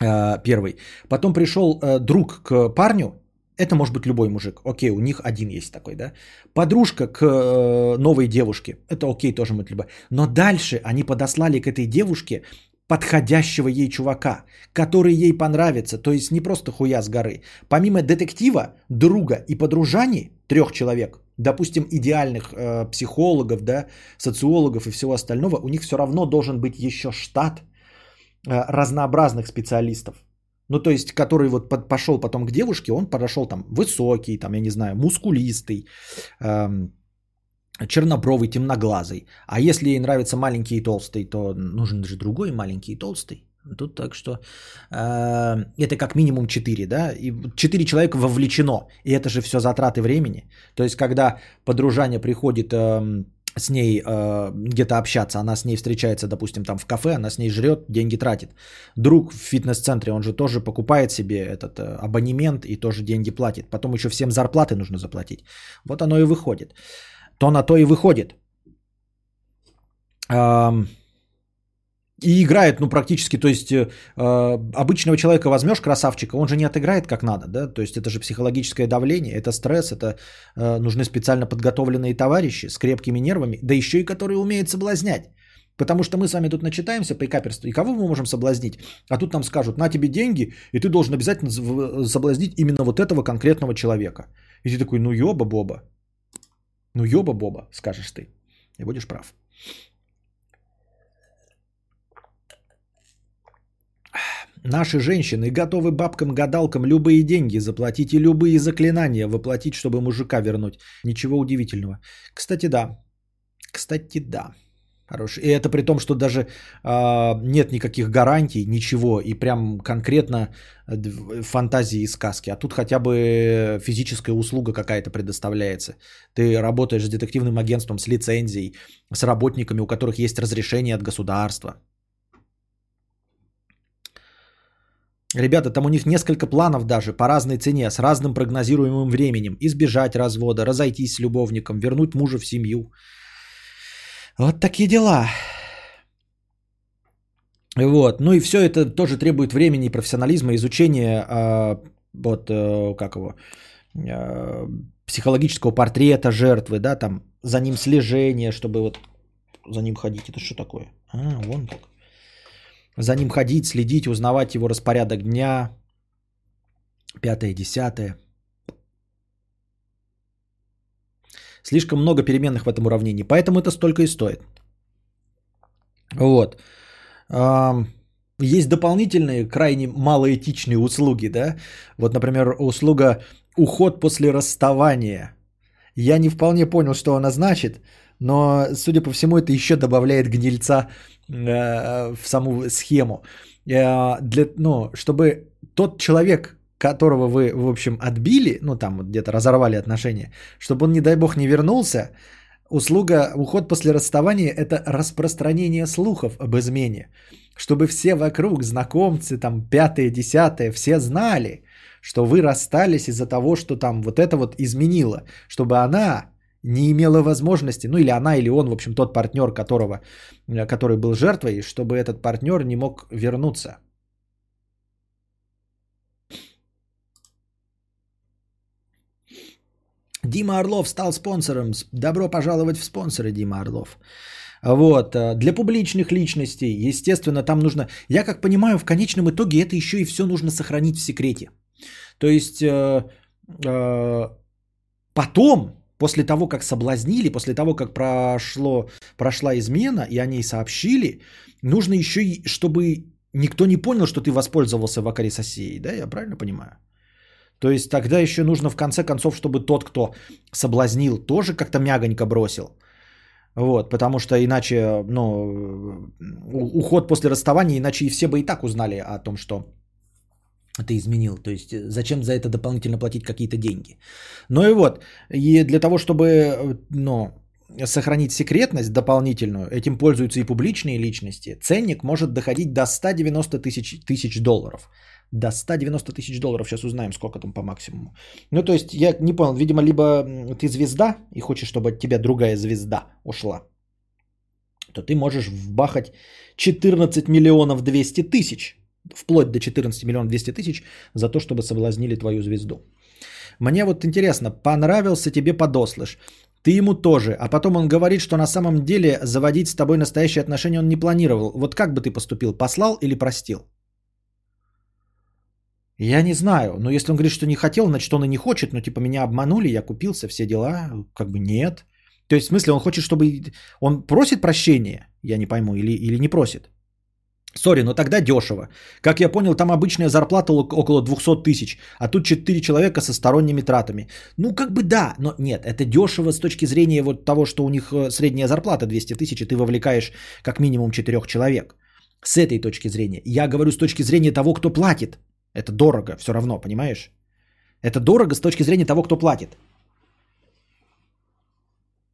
э, первый. Потом пришел э, друг к парню, это может быть любой мужик. Окей, у них один есть такой, да. Подружка к э, новой девушке. Это окей, тоже может любой. Но дальше они подослали к этой девушке подходящего ей чувака, который ей понравится, то есть не просто хуя с горы. Помимо детектива, друга и подружани, трех человек, допустим, идеальных э, психологов, да, социологов и всего остального, у них все равно должен быть еще штат э, разнообразных специалистов. Ну, то есть, который вот под, пошел потом к девушке, он подошел там высокий, там, я не знаю, мускулистый, эм, чернобровый, темноглазый. А если ей нравится маленький и толстый, то нужен же другой маленький и толстый. Тут так что э, это как минимум 4, да, и 4 человека вовлечено, и это же все затраты времени. То есть, когда подружание приходит э, с ней э, где-то общаться, она с ней встречается, допустим, там в кафе, она с ней жрет, деньги тратит. Друг в фитнес-центре, он же тоже покупает себе этот э, абонемент и тоже деньги платит. Потом еще всем зарплаты нужно заплатить. Вот оно и выходит то на то и выходит. И играет, ну, практически, то есть э, обычного человека возьмешь, красавчика, он же не отыграет как надо, да, то есть это же психологическое давление, это стресс, это э, нужны специально подготовленные товарищи с крепкими нервами, да еще и которые умеют соблазнять. Потому что мы с вами тут начитаемся по каперству, и кого мы можем соблазнить? А тут нам скажут, на тебе деньги, и ты должен обязательно соблазнить именно вот этого конкретного человека. И ты такой, ну ёба-боба, ну, ёба-боба, скажешь ты. И будешь прав. Наши женщины готовы бабкам-гадалкам любые деньги заплатить и любые заклинания воплотить, чтобы мужика вернуть. Ничего удивительного. Кстати, да. Кстати, да. Хороший. И это при том, что даже э, нет никаких гарантий, ничего, и прям конкретно э, фантазии и сказки. А тут хотя бы физическая услуга какая-то предоставляется. Ты работаешь с детективным агентством, с лицензией, с работниками, у которых есть разрешение от государства. Ребята, там у них несколько планов даже по разной цене, с разным прогнозируемым временем. Избежать развода, разойтись с любовником, вернуть мужа в семью. Вот такие дела. Вот. Ну и все это тоже требует времени, профессионализма, изучения э, вот, э, как его, э, психологического портрета жертвы, да, там за ним слежение, чтобы вот за ним ходить. Это что такое? А, вон так. За ним ходить, следить, узнавать его распорядок дня, пятое, десятое. Слишком много переменных в этом уравнении, поэтому это столько и стоит. Вот. Есть дополнительные, крайне малоэтичные услуги, да? Вот, например, услуга уход после расставания. Я не вполне понял, что она значит, но, судя по всему, это еще добавляет гнильца э, в саму схему. Э, для, ну, чтобы тот человек, которого вы, в общем, отбили, ну там вот где-то разорвали отношения, чтобы он, не дай бог, не вернулся, услуга уход после расставания – это распространение слухов об измене. Чтобы все вокруг, знакомцы, там, пятые, десятые, все знали, что вы расстались из-за того, что там вот это вот изменило. Чтобы она не имела возможности, ну или она, или он, в общем, тот партнер, которого, который был жертвой, чтобы этот партнер не мог вернуться. Дима Орлов стал спонсором. Добро пожаловать в спонсоры, Дима Орлов. Вот. Э, для публичных личностей, естественно, там нужно... Я как понимаю, в конечном итоге это еще и все нужно сохранить в секрете. То есть э, э, потом, после того, как соблазнили, после того, как прошло, прошла измена, и они сообщили, нужно еще и, чтобы никто не понял, что ты воспользовался вакарисосией, да, я правильно понимаю? То есть тогда еще нужно в конце концов, чтобы тот, кто соблазнил, тоже как-то мягонько бросил. Вот, потому что иначе, ну, уход после расставания, иначе и все бы и так узнали о том, что ты изменил. То есть зачем за это дополнительно платить какие-то деньги. Ну и вот, и для того, чтобы, ну, сохранить секретность дополнительную, этим пользуются и публичные личности, ценник может доходить до 190 тысяч, тысяч долларов до 190 тысяч долларов. Сейчас узнаем, сколько там по максимуму. Ну, то есть, я не понял, видимо, либо ты звезда и хочешь, чтобы от тебя другая звезда ушла, то ты можешь вбахать 14 миллионов 200 тысяч, вплоть до 14 миллионов 200 тысяч за то, чтобы соблазнили твою звезду. Мне вот интересно, понравился тебе подослыш, ты ему тоже, а потом он говорит, что на самом деле заводить с тобой настоящие отношения он не планировал. Вот как бы ты поступил, послал или простил? Я не знаю, но если он говорит, что не хотел, значит он и не хочет, но типа меня обманули, я купился, все дела, как бы нет. То есть в смысле он хочет, чтобы... Он просит прощения, я не пойму, или, или не просит. Сори, но тогда дешево. Как я понял, там обычная зарплата около 200 тысяч, а тут 4 человека со сторонними тратами. Ну, как бы да, но нет, это дешево с точки зрения вот того, что у них э, средняя зарплата 200 тысяч, и ты вовлекаешь как минимум 4 человек. С этой точки зрения. Я говорю с точки зрения того, кто платит. Это дорого все равно, понимаешь? Это дорого с точки зрения того, кто платит.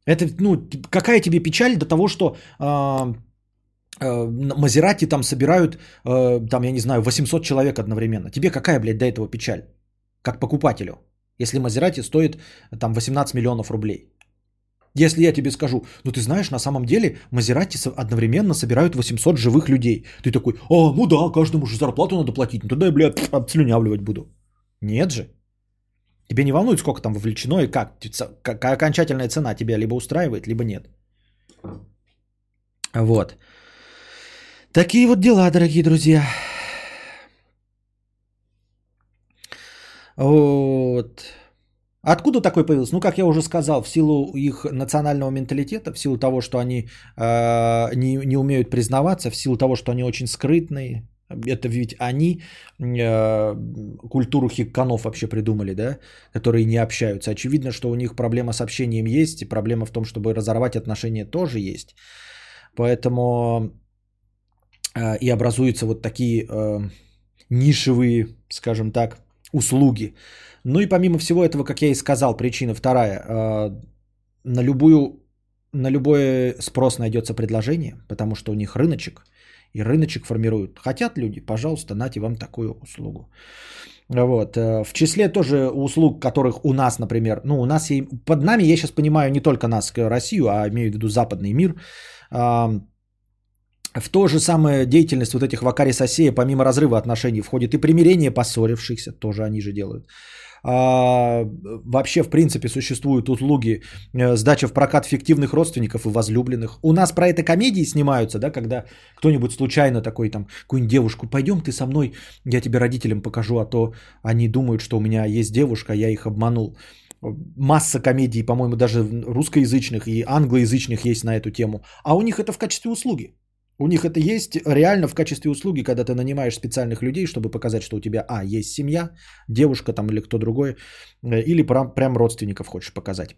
Это, ну, какая тебе печаль до того, что э, э, Мазерати там собирают, э, там, я не знаю, 800 человек одновременно. Тебе какая, блядь, до этого печаль? Как покупателю. Если Мазерати стоит там 18 миллионов рублей. Если я тебе скажу, ну ты знаешь, на самом деле Мазерати одновременно собирают 800 живых людей. Ты такой, а, ну да, каждому же зарплату надо платить. Ну тогда я, блядь, обслюнявливать буду. Нет же. Тебе не волнует, сколько там вовлечено и как. Какая окончательная цена тебя либо устраивает, либо нет. Вот. Такие вот дела, дорогие друзья. Вот. Откуда такой появился? Ну, как я уже сказал, в силу их национального менталитета, в силу того, что они э, не, не умеют признаваться, в силу того, что они очень скрытные. Это ведь они э, культуру хикканов вообще придумали, да, которые не общаются. Очевидно, что у них проблема с общением есть, и проблема в том, чтобы разорвать отношения тоже есть. Поэтому э, и образуются вот такие э, нишевые, скажем так, услуги. Ну и помимо всего этого, как я и сказал, причина вторая. Э, на, любую, на любой спрос найдется предложение, потому что у них рыночек, и рыночек формируют. Хотят люди, пожалуйста, нате вам такую услугу. Вот. Э, в числе тоже услуг, которых у нас, например, ну у нас, и под нами, я сейчас понимаю не только нас, Россию, а имею в виду западный мир, в то же самое деятельность вот этих вакари сосея, помимо разрыва отношений, входит и примирение поссорившихся, тоже они же делают. А, вообще, в принципе, существуют услуги э, сдача в прокат фиктивных родственников и возлюбленных. У нас про это комедии снимаются, да, когда кто-нибудь случайно такой там, какую-нибудь девушку, пойдем ты со мной, я тебе родителям покажу, а то они думают, что у меня есть девушка, я их обманул. Масса комедий, по-моему, даже русскоязычных и англоязычных есть на эту тему. А у них это в качестве услуги. У них это есть реально в качестве услуги, когда ты нанимаешь специальных людей, чтобы показать, что у тебя, а, есть семья, девушка там или кто другой, э, или прям, прям родственников хочешь показать.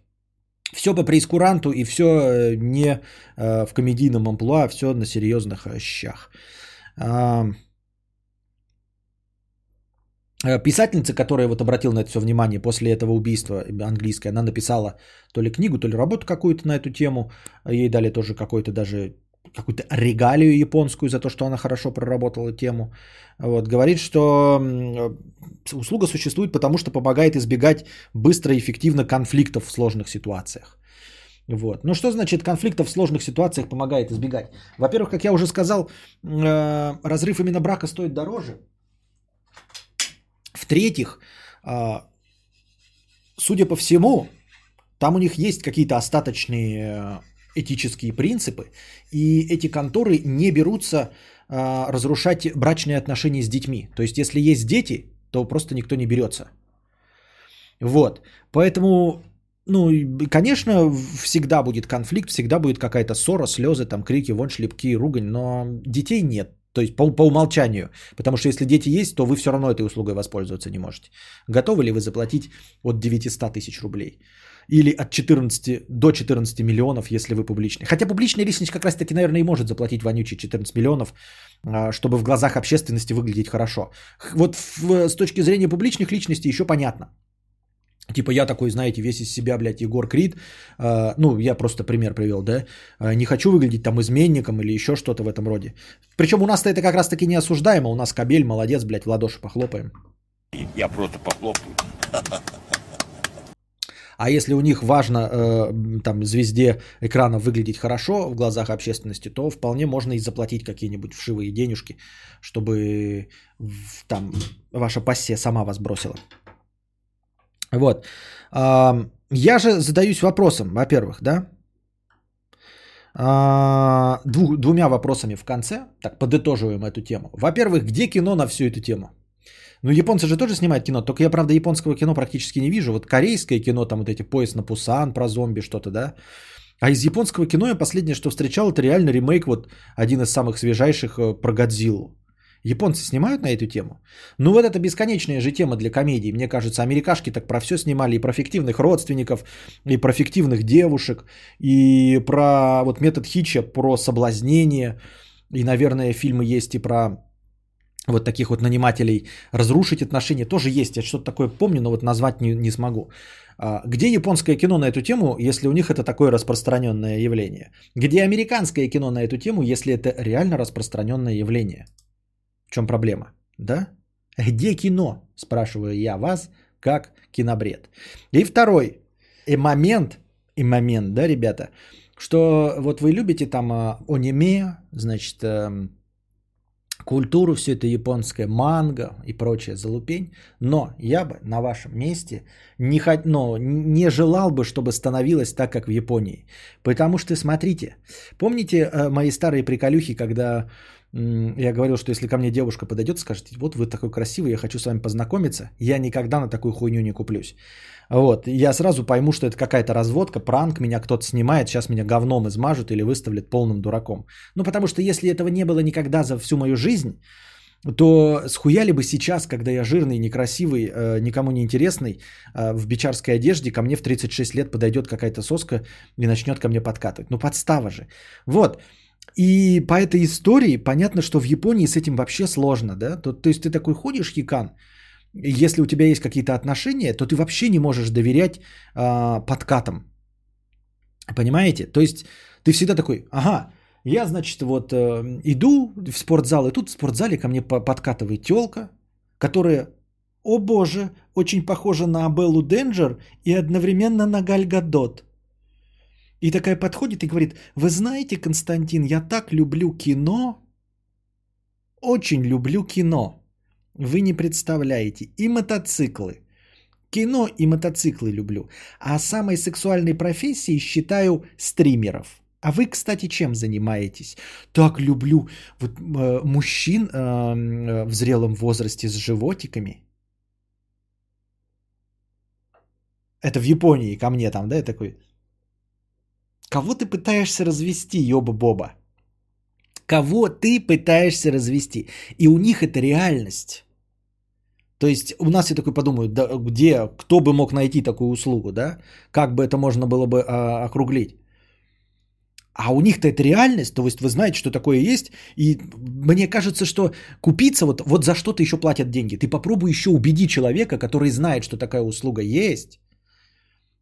Все по преискуранту и все э, не э, в комедийном амплуа, а все на серьезных щах. Писательница, которая вот обратила на это все внимание после этого убийства английская, она написала то ли книгу, то ли работу какую-то на эту тему. Ей дали тоже какой-то даже какую-то регалию японскую за то, что она хорошо проработала тему. Вот, говорит, что услуга существует, потому что помогает избегать быстро и эффективно конфликтов в сложных ситуациях. Вот. Ну что значит конфликтов в сложных ситуациях помогает избегать? Во-первых, как я уже сказал, э, разрыв именно брака стоит дороже. В-третьих, э, судя по всему, там у них есть какие-то остаточные этические принципы, и эти конторы не берутся а, разрушать брачные отношения с детьми. То есть, если есть дети, то просто никто не берется Вот. Поэтому, ну, конечно, всегда будет конфликт, всегда будет какая-то ссора, слезы, там, крики, вон шлепки, ругань, но детей нет. То есть по, по умолчанию. Потому что если дети есть, то вы все равно этой услугой воспользоваться не можете. Готовы ли вы заплатить от 900 тысяч рублей? Или от 14 до 14 миллионов, если вы публичный. Хотя публичный личность как раз таки, наверное, и может заплатить вонючие 14 миллионов, а, чтобы в глазах общественности выглядеть хорошо. Вот с точки зрения публичных личностей еще понятно. Типа я такой, знаете, весь из себя, блядь, Егор Крид. Э, ну, я просто пример привел, да. Э, не хочу выглядеть там изменником или еще что-то в этом роде. Причем у нас-то это как раз-таки не осуждаемо. У нас кабель, молодец, блядь, в ладоши похлопаем. Я просто похлопаю. А если у них важно э, там звезде экрана выглядеть хорошо в глазах общественности, то вполне можно и заплатить какие-нибудь вшивые денежки, чтобы там ваша пассия сама вас бросила. Вот. Я же задаюсь вопросом, во-первых, да? А, дву, двумя вопросами в конце. Так, подытоживаем эту тему. Во-первых, где кино на всю эту тему? Ну, японцы же тоже снимают кино, только я, правда, японского кино практически не вижу. Вот корейское кино, там вот эти поезд на Пусан про зомби, что-то, да? А из японского кино я последнее, что встречал, это реально ремейк, вот один из самых свежайших э, про Годзиллу. Японцы снимают на эту тему? Ну вот это бесконечная же тема для комедий. Мне кажется, америкашки так про все снимали. И про фиктивных родственников, и про фиктивных девушек, и про вот метод Хитча, про соблазнение. И, наверное, фильмы есть и про вот таких вот нанимателей разрушить отношения. Тоже есть. Я что-то такое помню, но вот назвать не, не смогу. А, где японское кино на эту тему, если у них это такое распространенное явление? Где американское кино на эту тему, если это реально распространенное явление? В чем проблема? Да? Где кино? Спрашиваю я вас, как кинобред. И второй и момент, и момент, да, ребята, что вот вы любите там а, аниме, значит, эм, культуру, все это японское, манго и прочее залупень, но я бы на вашем месте не, хот... но не желал бы, чтобы становилось так, как в Японии. Потому что, смотрите, помните э, мои старые приколюхи, когда я говорил, что если ко мне девушка подойдет, скажет, вот вы такой красивый, я хочу с вами познакомиться, я никогда на такую хуйню не куплюсь. Вот, я сразу пойму, что это какая-то разводка, пранк, меня кто-то снимает, сейчас меня говном измажут или выставят полным дураком. Ну, потому что если этого не было никогда за всю мою жизнь, то схуяли бы сейчас, когда я жирный, некрасивый, э, никому не интересный, э, в бичарской одежде, ко мне в 36 лет подойдет какая-то соска и начнет ко мне подкатывать. Ну, подстава же. Вот. И по этой истории понятно, что в Японии с этим вообще сложно, да? То, то есть ты такой ходишь, Хикан, если у тебя есть какие-то отношения, то ты вообще не можешь доверять э, подкатам. Понимаете? То есть ты всегда такой, ага, я, значит, вот э, иду в спортзал, и тут в спортзале ко мне подкатывает телка, которая, о боже, очень похожа на Абеллу Денджер и одновременно на Галь Гадот. И такая подходит и говорит, вы знаете, Константин, я так люблю кино, очень люблю кино. Вы не представляете. И мотоциклы. Кино и мотоциклы люблю. А самой сексуальной профессией считаю стримеров. А вы, кстати, чем занимаетесь? Так люблю вот, э, мужчин э, э, в зрелом возрасте с животиками. Это в Японии ко мне там, да, я такой, Кого ты пытаешься развести, ёба-боба? Кого ты пытаешься развести? И у них это реальность. То есть у нас я такой подумаю, да, где, кто бы мог найти такую услугу, да? Как бы это можно было бы а, округлить? А у них-то это реальность, то есть вы знаете, что такое есть, и мне кажется, что купиться, вот, вот за что-то еще платят деньги. Ты попробуй еще убеди человека, который знает, что такая услуга есть,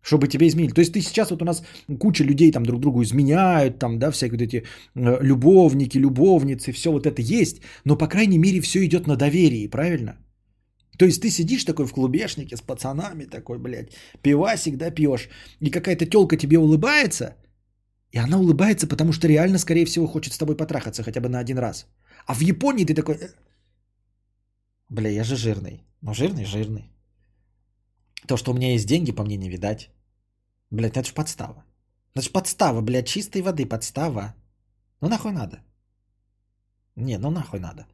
чтобы тебя изменили. То есть ты сейчас вот у нас куча людей там друг другу изменяют, там, да, всякие вот эти э, любовники, любовницы, все вот это есть, но, по крайней мере, все идет на доверии, правильно? То есть ты сидишь такой в клубешнике с пацанами, такой, блядь, пивасик, да, пьешь, и какая-то телка тебе улыбается, и она улыбается, потому что реально, скорее всего, хочет с тобой потрахаться хотя бы на один раз. А в Японии ты такой, «Э, бля, я же жирный. Ну, жирный, жирный. То, что у меня есть деньги, по мне не видать. Блядь, это ж подстава. Ж подстава, блядь, чистой воды подстава. Ну нахуй надо. Не, ну нахуй надо.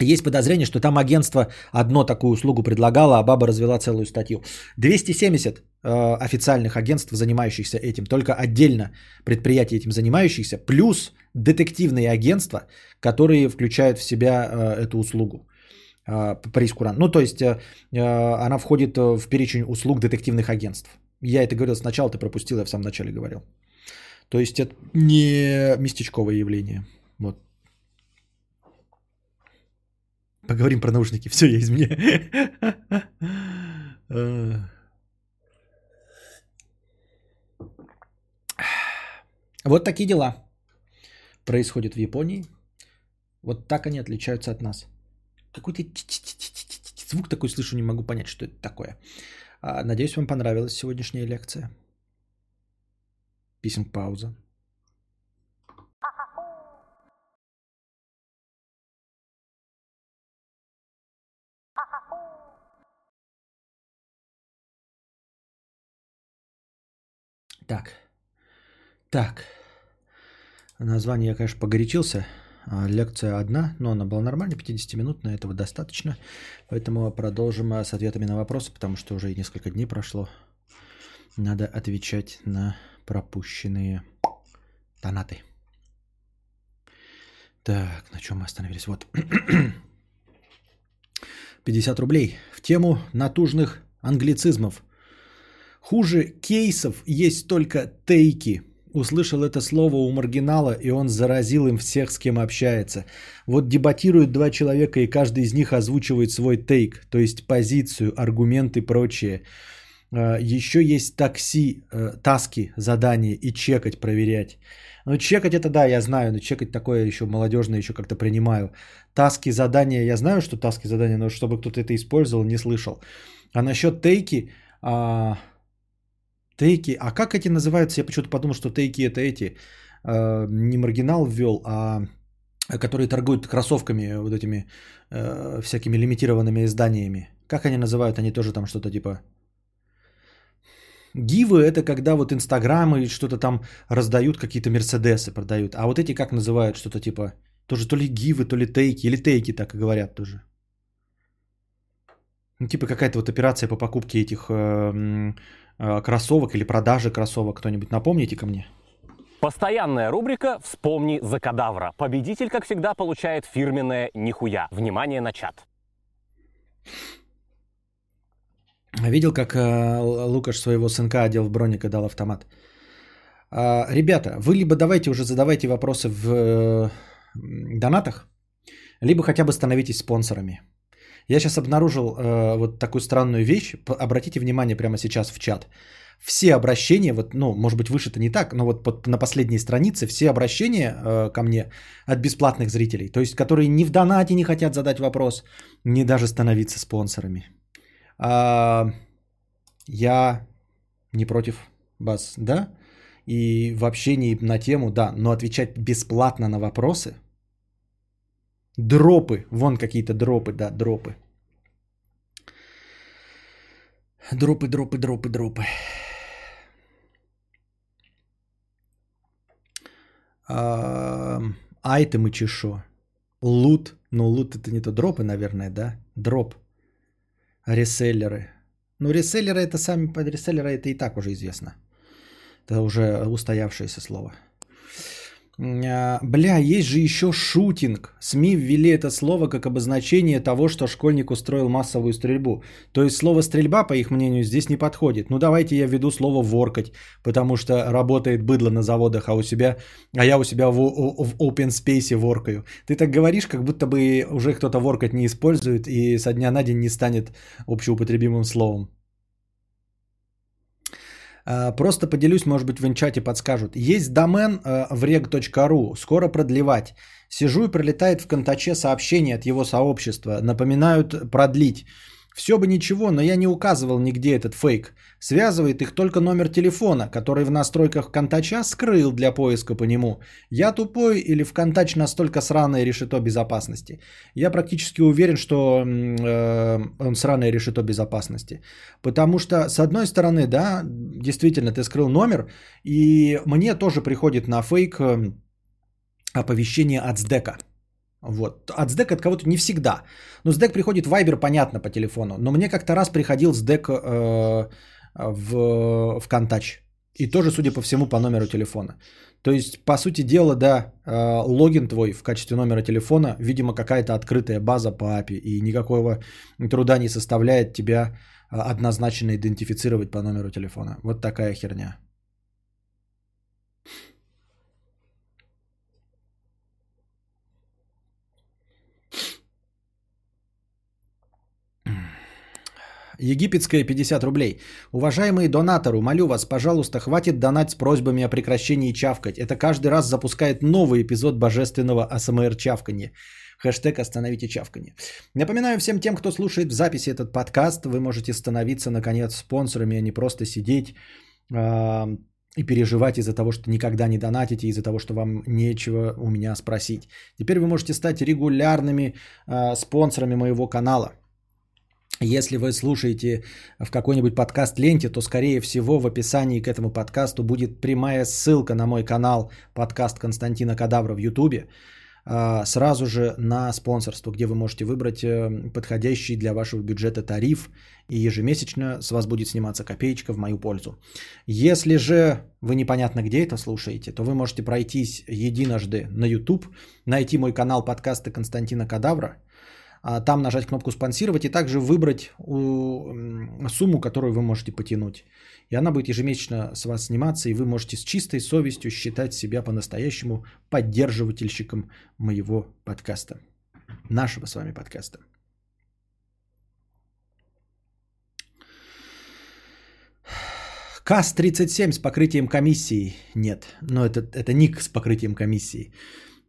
Есть подозрение, что там агентство одно такую услугу предлагало, а баба развела целую статью. 270 э, официальных агентств, занимающихся этим, только отдельно предприятий этим занимающихся, плюс детективные агентства, которые включают в себя э, эту услугу. Э, прейскурант. Ну, то есть э, э, она входит в перечень услуг детективных агентств. Я это говорил сначала, ты пропустил, я в самом начале говорил. То есть это не местечковое явление. Вот. Поговорим про наушники. Все, я из меня. Вот такие дела происходят в Японии. Вот так они отличаются от нас. Какой-то звук такой слышу, не могу понять, что это такое. А, надеюсь, вам понравилась сегодняшняя лекция. Писем пауза. Так. Так. Название я, конечно, погорячился. А, лекция одна, но она была нормальная, 50-минутная, этого достаточно. Поэтому продолжим а, с ответами на вопросы, потому что уже несколько дней прошло. Надо отвечать на пропущенные донаты. Так, на чем мы остановились? Вот. 50 рублей. В тему натужных англицизмов. Хуже кейсов есть только тейки. Услышал это слово у маргинала, и он заразил им всех, с кем общается. Вот дебатируют два человека, и каждый из них озвучивает свой тейк, то есть позицию, аргументы и прочее. А, Еще есть такси, э, таски, задания и чекать, проверять. Ну, чекать это да, я знаю, но чекать такое еще молодежное еще как-то принимаю. Таски, задания, я знаю, что таски, задания, но чтобы кто-то это использовал, не слышал. А насчет тейки, а, Тейки. А как эти называются? Я почему-то подумал, что тейки это эти. Э, не маргинал ввел, а которые торгуют кроссовками, вот этими э, всякими лимитированными изданиями. Как они называют? Они тоже там что-то типа... Гивы это когда вот инстаграмы что-то там раздают, какие-то мерседесы продают. А вот эти как называют? Что-то типа... Тоже то ли гивы, то ли тейки. Или тейки так и говорят тоже. Ну, типа какая-то вот операция по покупке этих Э, кроссовок или продажи кроссовок. Кто-нибудь напомните ко мне? Постоянная рубрика «Вспомни за кадавра». Победитель, как всегда, получает фирменное «Нихуя». Внимание на чат. Видел, как э, Лукаш своего сынка одел в броник и дал автомат. Э, ребята, вы либо давайте уже задавайте вопросы в э, донатах, либо хотя бы становитесь спонсорами. Я сейчас обнаружил э, вот такую странную вещь. Обратите внимание прямо сейчас в чат. Все обращения, вот, ну, может быть, выше-то не так, но вот под, на последней странице все обращения э, ко мне от бесплатных зрителей, то есть которые ни в донате не хотят задать вопрос, ни даже становиться спонсорами. А, я не против вас, да? И в общении на тему, да, но отвечать бесплатно на вопросы – Дропы. Вон какие-то дропы, да, дропы. Дропы, дропы, дропы, дропы. Айтемы чешо. Лут. Ну, лут это не то. Дропы, наверное, да? Дроп. Реселлеры. Ну, реселлеры это сами, реселлеры это и так уже известно. Это уже устоявшееся слово. А, бля, есть же еще шутинг. СМИ ввели это слово как обозначение того, что школьник устроил массовую стрельбу. То есть слово стрельба, по их мнению, здесь не подходит. Ну давайте я введу слово воркать, потому что работает быдло на заводах, а у себя, а я у себя в, в open space воркаю. Ты так говоришь, как будто бы уже кто-то воркать не использует и со дня на день не станет общеупотребимым словом. А, просто поделюсь, может быть, в инчате подскажут. Есть домен э, в reg.ru, скоро продлевать. Сижу и пролетает в контаче сообщение от его сообщества. Напоминают продлить. Все бы ничего, но я не указывал нигде этот фейк. Связывает их только номер телефона, который в настройках Контача скрыл для поиска по нему. Я тупой или в Контач настолько сраное решето безопасности? Я практически уверен, что э, он сраное решето безопасности. Потому что, с одной стороны, да, действительно, ты скрыл номер, и мне тоже приходит на фейк э, оповещение от СДЭКа. Вот. От SDEC от кого-то не всегда. Но SDEC приходит Viber, понятно, по телефону. Но мне как-то раз приходил SDEC э, в, в Контач. И тоже, судя по всему, по номеру телефона. То есть, по сути дела, да, э, логин твой в качестве номера телефона, видимо, какая-то открытая база по API. И никакого труда не составляет тебя э, однозначно идентифицировать по номеру телефона. Вот такая херня. Египетская 50 рублей. Уважаемые донаторы, молю вас, пожалуйста, хватит донать с просьбами о прекращении чавкать. Это каждый раз запускает новый эпизод божественного АСМР чавканье. Хэштег «Остановите чавканье». Напоминаю всем тем, кто слушает в записи этот подкаст, вы можете становиться, наконец, спонсорами, а не просто сидеть э, и переживать из-за того, что никогда не донатите, из-за того, что вам нечего у меня спросить. Теперь вы можете стать регулярными э, спонсорами моего канала – если вы слушаете в какой-нибудь подкаст-ленте, то, скорее всего, в описании к этому подкасту будет прямая ссылка на мой канал подкаст Константина Кадавра в Ютубе, а, сразу же на спонсорство, где вы можете выбрать э, подходящий для вашего бюджета тариф, и ежемесячно с вас будет сниматься копеечка в мою пользу. Если же вы непонятно где это слушаете, то вы можете пройтись единожды на YouTube, найти мой канал подкаста Константина Кадавра – там нажать кнопку «Спонсировать» и также выбрать сумму, которую вы можете потянуть. И она будет ежемесячно с вас сниматься, и вы можете с чистой совестью считать себя по-настоящему поддерживательщиком моего подкаста. Нашего с вами подкаста. КАС-37 с покрытием комиссии. Нет, но это, это ник с покрытием комиссии.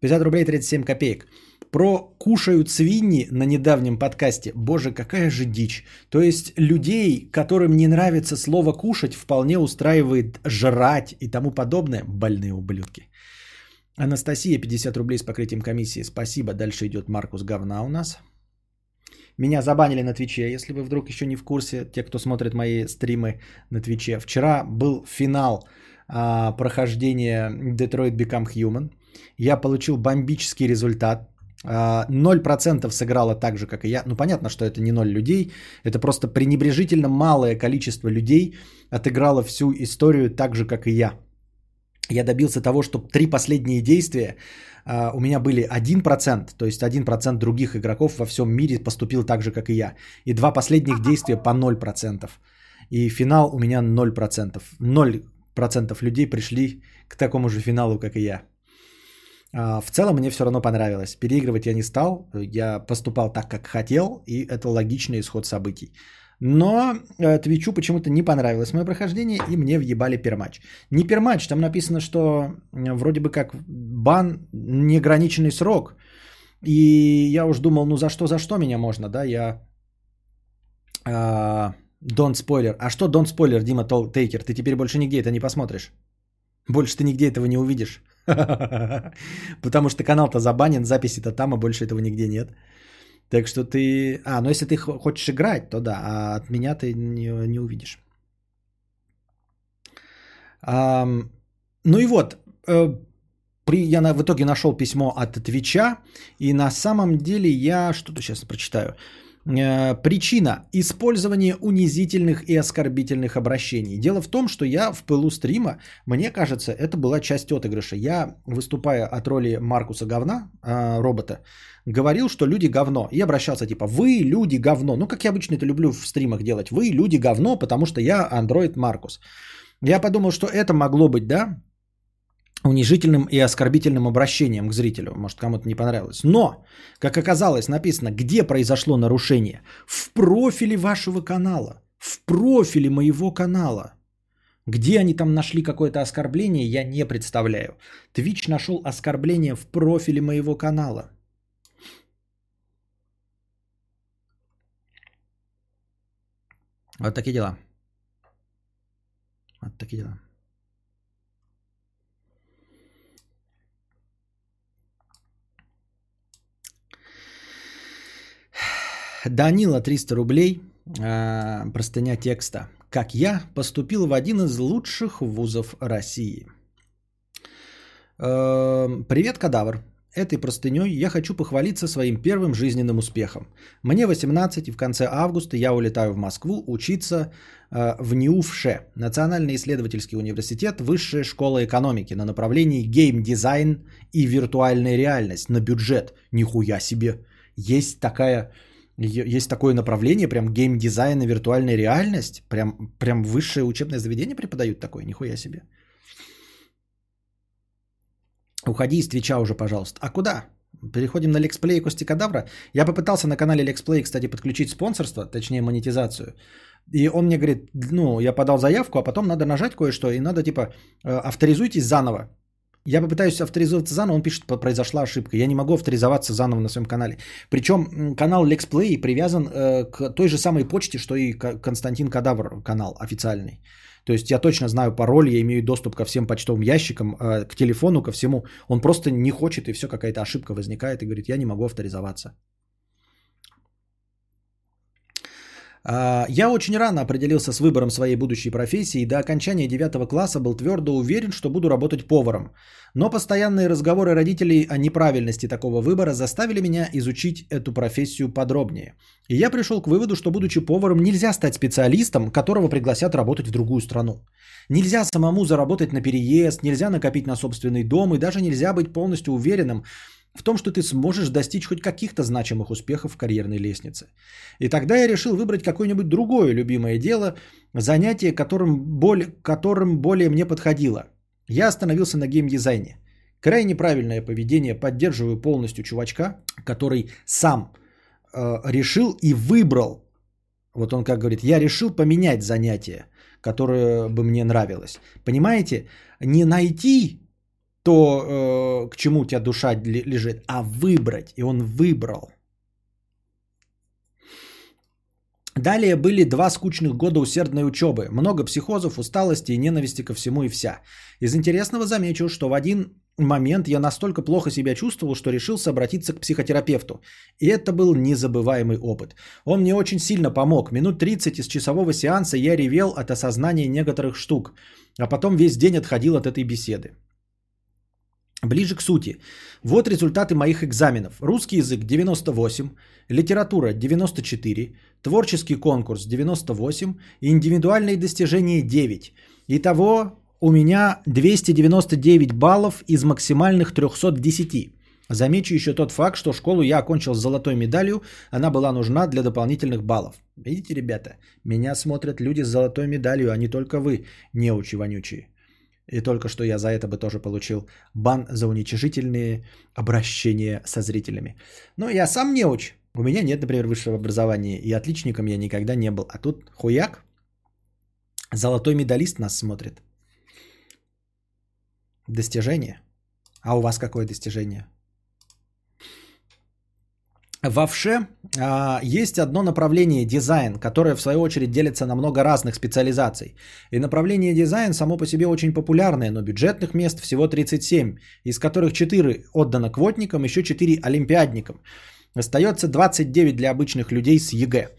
50 рублей 37 копеек про кушают свиньи на недавнем подкасте. Боже, какая же дичь. То есть людей, которым не нравится слово кушать, вполне устраивает жрать и тому подобное. Больные ублюдки. Анастасия, 50 рублей с покрытием комиссии. Спасибо. Дальше идет Маркус Говна у нас. Меня забанили на Твиче, если вы вдруг еще не в курсе, те, кто смотрит мои стримы на Твиче. Вчера был финал а, прохождения Detroit Become Human. Я получил бомбический результат. 0% а, сыграло так же, как и я. Ну, понятно, что это не 0 людей. Это просто пренебрежительно малое количество людей отыграло всю историю так же, как и я. Я добился того, что три последние действия uh, у меня были 1%, то есть 1% других игроков во всем мире поступил так же, как и я. И два последних действия по 0%. И финал у меня 0%. 0% людей пришли к такому же финалу, как и я. А, в целом мне все равно понравилось. Переигрывать я не стал, я поступал так, как хотел, и это логичный исход событий. Но э, Твичу почему-то не понравилось мое прохождение, и мне въебали пермач. Не пермач, там написано, что вроде бы как бан неограниченный срок. И я уж думал, ну за что, за что меня можно, да, я... Дон uh, спойлер. А что Дон спойлер, Дима Тейкер? Ты теперь больше нигде это не посмотришь. Больше ты нигде этого не увидишь. Потому что канал-то забанен, записи-то там, а больше этого нигде нет. Так что ты... А, ну если ты хочешь играть, то да, а от меня ты не, не увидишь. А, ну и вот, э, при, я на, в итоге нашел письмо от Твича, и на самом деле я что-то сейчас прочитаю. Э, причина – использование унизительных и оскорбительных обращений. Дело в том, что я в пылу стрима, мне кажется, это была часть отыгрыша. Я, выступая от роли Маркуса говна, э, робота, говорил, что люди говно. И обращался типа «Вы люди говно». Ну, как я обычно это люблю в стримах делать. «Вы люди говно, потому что я андроид Маркус». Я подумал, что это могло быть, да, унижительным и оскорбительным обращением к зрителю. Может, кому-то не понравилось. Но, как оказалось, написано, где произошло нарушение. В профиле вашего канала. В профиле моего канала. Где они там нашли какое-то оскорбление, я не представляю. Twitch нашел оскорбление в профиле моего канала. Вот такие дела. Вот такие дела. Данила 300 рублей. Э, простыня текста. Как я поступил в один из лучших вузов России. Э, привет, кадавр. этой простыней я хочу похвалиться своим первым жизненным успехом. Мне 18, и в конце августа я улетаю в Москву учиться э, в НИУ ВШЭ, Национальный исследовательский университет, Высшая школа экономики на направлении гейм-дизайн и виртуальная реальность на бюджет. Нихуя себе! Есть такая есть такое направление, прям гейм-дизайн и виртуальная реальность? Прям, прям высшее учебное заведение преподают такое? Нихуя себе. Уходи из Твича уже, пожалуйста. А куда? Переходим на лексплей Кости Кадавра. Я попытался на канале лексплей, кстати, подключить спонсорство, точнее монетизацию. И он мне говорит, ну, я подал заявку, а потом надо нажать кое-что, и надо типа э, авторизуйтесь заново. Я попытаюсь авторизоваться заново, он пишет, произошла ошибка. Я не могу авторизоваться заново на своем канале. Причем канал LexPlay привязан э, к той же самой почте, что и Константин Кадавр канал официальный. То есть я точно знаю пароль, я имею доступ ко всем почтовым ящикам, э, к телефону, ко всему. Он просто не хочет, и все, какая-то ошибка возникает, и говорит, я не могу авторизоваться. А, я очень рано определился с выбором своей будущей профессии и до окончания 9 класса был твердо уверен, что буду работать поваром. Но постоянные разговоры родителей о неправильности такого выбора заставили меня изучить эту профессию подробнее. И я пришел к выводу, что будучи поваром нельзя стать специалистом, которого пригласят работать в другую страну. Нельзя самому заработать на переезд, нельзя накопить на собственный дом и даже нельзя быть полностью уверенным, в том, что ты сможешь достичь хоть каких-то значимых успехов в карьерной лестнице. И тогда я решил выбрать какое-нибудь другое любимое дело, занятие, которым более, которым более мне подходило. Я остановился на геймдизайне. Крайне правильное поведение, поддерживаю полностью чувачка, который сам э, решил и выбрал. Вот он как говорит, я решил поменять занятие, которое бы мне нравилось. Понимаете, не найти то, э, к чему у тебя душа лежит, а выбрать. И он выбрал. Далее были два скучных года усердной учебы, много психозов, усталости и ненависти ко всему и вся. Из интересного замечу, что в один момент я настолько плохо себя чувствовал, что решился обратиться к психотерапевту. И это был незабываемый опыт. Он мне очень сильно помог. Минут 30 из часового сеанса я ревел от осознания некоторых штук, а потом весь день отходил от этой беседы. Ближе к сути. Вот результаты моих экзаменов. Русский язык 98, литература 94, творческий конкурс 98, индивидуальные достижения 9. Итого у меня 299 баллов из максимальных 310. Замечу еще тот факт, что школу я окончил с золотой медалью, она была нужна для дополнительных баллов. Видите, ребята, меня смотрят люди с золотой медалью, а не только вы, неучи вонючие. И только что я за это бы тоже получил бан за уничижительные обращения со зрителями. Но я сам не уч. У меня нет, например, высшего образования, и отличником я никогда не был. А тут хуяк, золотой медалист нас смотрит. Достижение. А у вас какое достижение? В Овше а, есть одно направление дизайн, которое в свою очередь делится на много разных специализаций. И направление дизайн само по себе очень популярное, но бюджетных мест всего 37, из которых 4 отдано квотникам, еще 4 олимпиадникам. Остается 29 для обычных людей с ЕГЭ.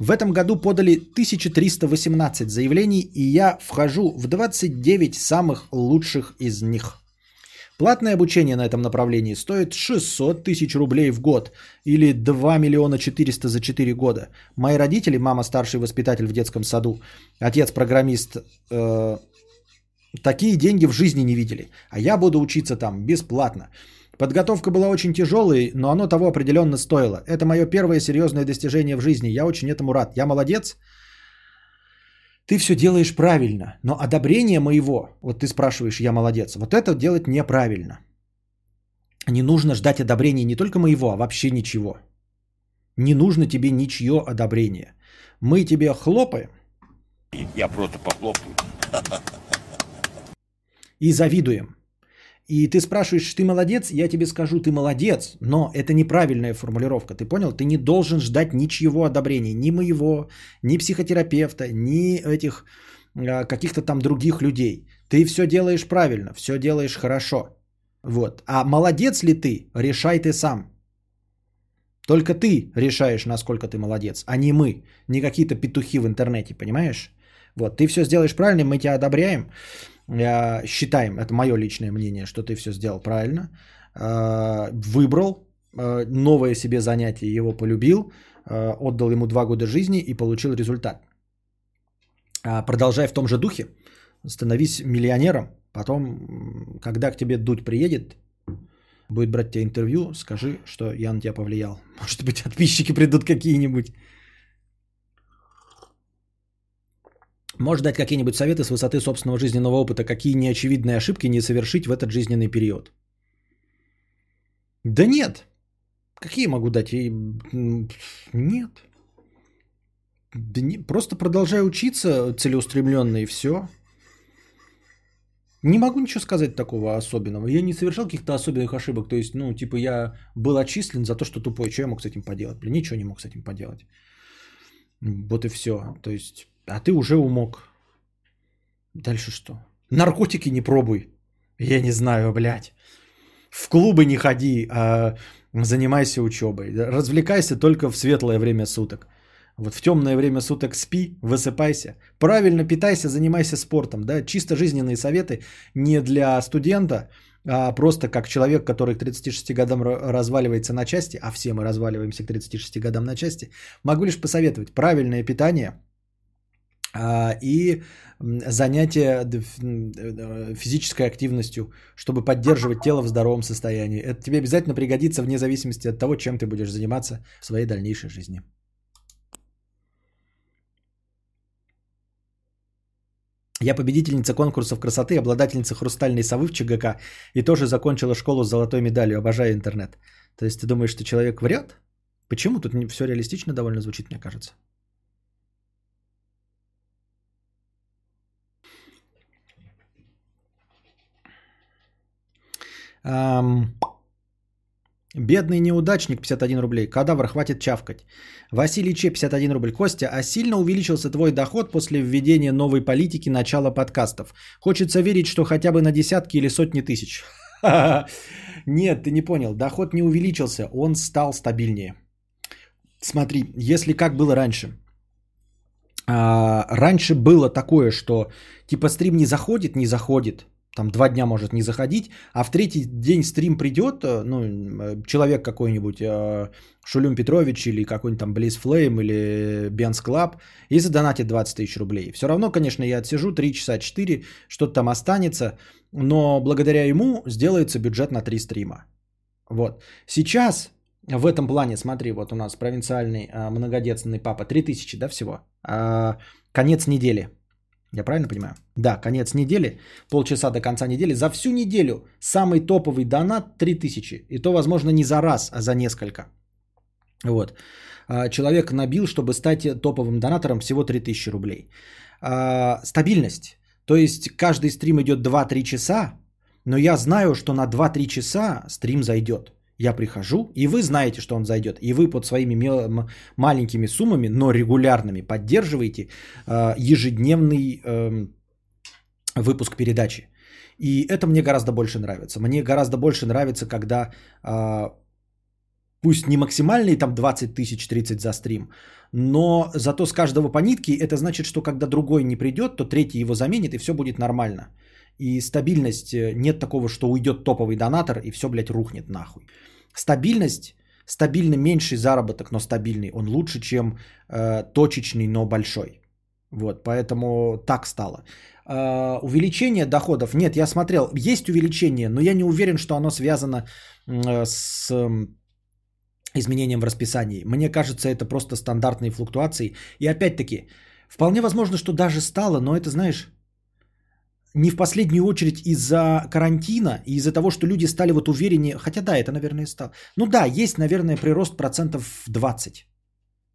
В этом году подали 1318 заявлений, и я вхожу в 29 самых лучших из них. Платное обучение на этом направлении стоит 600 тысяч рублей в год или 2 миллиона 400 за 4 года. Мои родители, мама старший воспитатель в детском саду, отец программист, э, такие деньги в жизни не видели. А я буду учиться там бесплатно. Подготовка была очень тяжелой, но оно того определенно стоило. Это мое первое серьезное достижение в жизни. Я очень этому рад. Я молодец. Ты все делаешь правильно, но одобрение моего, вот ты спрашиваешь, я молодец, вот это делать неправильно. Не нужно ждать одобрения не только моего, а вообще ничего. Не нужно тебе ничье одобрение. Мы тебе хлопаем. Я просто похлопаю. И завидуем. И ты спрашиваешь, ты молодец, я тебе скажу, ты молодец, но это неправильная формулировка, ты понял? Ты не должен ждать ничего одобрения, ни моего, ни психотерапевта, ни этих а, каких-то там других людей. Ты все делаешь правильно, все делаешь хорошо. Вот. А молодец ли ты, решай ты сам. Только ты решаешь, насколько ты молодец, а не мы, не какие-то петухи в интернете, понимаешь? Вот, ты все сделаешь правильно, мы тебя одобряем считаем, это мое личное мнение, что ты все сделал правильно. э, выбрал э, новое себе занятие, его полюбил, э, отдал ему два года жизни и получил результат. А продолжай в том же духе, становись миллионером, потом, когда к тебе дуть приедет, будет брать тебя интервью, скажи, что я на тебя повлиял. Может быть, подписчики придут какие-нибудь. Можешь дать какие-нибудь советы с высоты собственного жизненного опыта, какие неочевидные ошибки не совершить в этот жизненный период? Да нет. Какие могу дать? Нет. Да не... Просто продолжай учиться целеустремленно и все. Не могу ничего сказать такого особенного. Я не совершал каких-то особенных ошибок. То есть, ну, типа, я был отчислен за то, что тупой. Что я мог с этим поделать? Блин, ничего не мог с этим поделать. Вот и все. То есть, а ты уже умог. Дальше что? Наркотики не пробуй. Я не знаю, блядь. В клубы не ходи, а занимайся учебой. Развлекайся только в светлое время суток. Вот в темное время суток спи, высыпайся. Правильно питайся, занимайся спортом. Да? Чисто жизненные советы не для студента, а просто как человек, который к 36 годам разваливается на части, а все мы разваливаемся к 36 годам на части, могу лишь посоветовать правильное питание и занятие физической активностью, чтобы поддерживать тело в здоровом состоянии. Это тебе обязательно пригодится вне зависимости от того, чем ты будешь заниматься в своей дальнейшей жизни. Я победительница конкурсов красоты, обладательница хрустальной совы в ЧГК и тоже закончила школу с золотой медалью. Обожаю интернет. То есть ты думаешь, что человек врет? Почему? Тут все реалистично довольно звучит, мне кажется. Um, Бедный неудачник 51 рублей. Кадавр, хватит чавкать. Василий Че 51 рубль. Костя, а сильно увеличился твой доход после введения новой политики начала подкастов? Хочется верить, что хотя бы на десятки или сотни тысяч. Нет, ты не понял. Доход не увеличился, он стал стабильнее. Смотри, если как было раньше. А, раньше было такое, что типа стрим не заходит, не заходит там два дня может не заходить, а в третий день стрим придет, э, ну, э, человек какой-нибудь, э, Шулюм Петрович или какой-нибудь там Близ Флейм или Бенс Клаб и задонатит 20 тысяч рублей. Все равно, конечно, я отсижу 3 часа 4, что-то там останется, но благодаря ему сделается бюджет на 3 стрима. Вот. Сейчас в этом плане, смотри, вот у нас провинциальный многодетственный папа, 3000, да, всего. Конец недели – я правильно понимаю? Да, конец недели, полчаса до конца недели. За всю неделю самый топовый донат 3000. И то, возможно, не за раз, а за несколько. Вот. А, человек набил, чтобы стать топовым донатором, всего 3000 рублей. А, стабильность. То есть каждый стрим идет 2-3 часа, но я знаю, что на 2-3 часа стрим зайдет. Я прихожу, и вы знаете, что он зайдет. И вы под своими мел- маленькими суммами, но регулярными поддерживаете э, ежедневный э, выпуск передачи. И это мне гораздо больше нравится. Мне гораздо больше нравится, когда э, пусть не максимальные там 20 тысяч 30 за стрим, но зато с каждого по нитке это значит, что когда другой не придет, то третий его заменит и все будет нормально. И стабильность, э, нет такого, что уйдет топовый донатор и все, блядь, рухнет нахуй. Стабильность, стабильно меньший заработок, но стабильный, он лучше, чем э, точечный, но большой. Вот, поэтому так стало. Э, увеличение доходов, нет, я смотрел, есть увеличение, но я не уверен, что оно связано э, с э, изменением в расписании. Мне кажется, это просто стандартные флуктуации. И опять-таки, вполне возможно, что даже стало, но это, знаешь, не в последнюю очередь из-за карантина и из-за того, что люди стали вот увереннее, хотя да, это, наверное, стало. Ну да, есть, наверное, прирост процентов 20.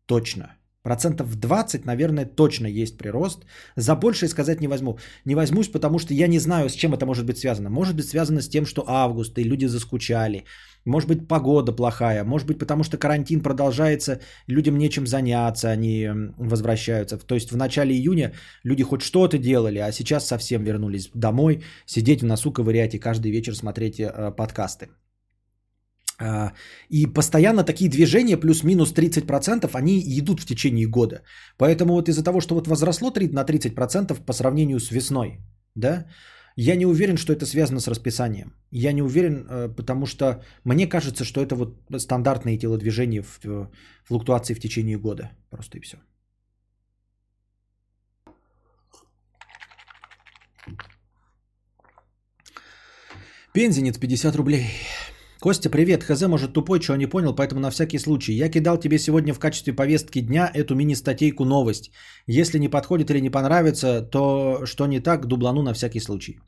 Точно. Процентов 20, наверное, точно есть прирост. За большее сказать не возьму. Не возьмусь, потому что я не знаю, с чем это может быть связано. Может быть связано с тем, что август, и люди заскучали. Может быть погода плохая. Может быть потому что карантин продолжается, людям нечем заняться, они возвращаются. То есть в начале июня люди хоть что-то делали, а сейчас совсем вернулись домой, сидеть в носу ковырять и каждый вечер смотреть э, подкасты. А, и постоянно такие движения, плюс-минус 30%, они идут в течение года. Поэтому вот из-за того, что вот возросло на 30% по сравнению с весной, да, Я не уверен, что это связано с расписанием. Я не уверен, э, потому что мне кажется, что это вот стандартные телодвижения в э, флуктуации в течение года. Просто и все. Пензенец 50 рублей. Костя, привет. ХЗ, может, тупой, чего не понял, поэтому на всякий случай. Я кидал тебе сегодня в качестве повестки дня эту мини-статейку новость. Если не подходит или не понравится, то что не так, дублану на всякий случай.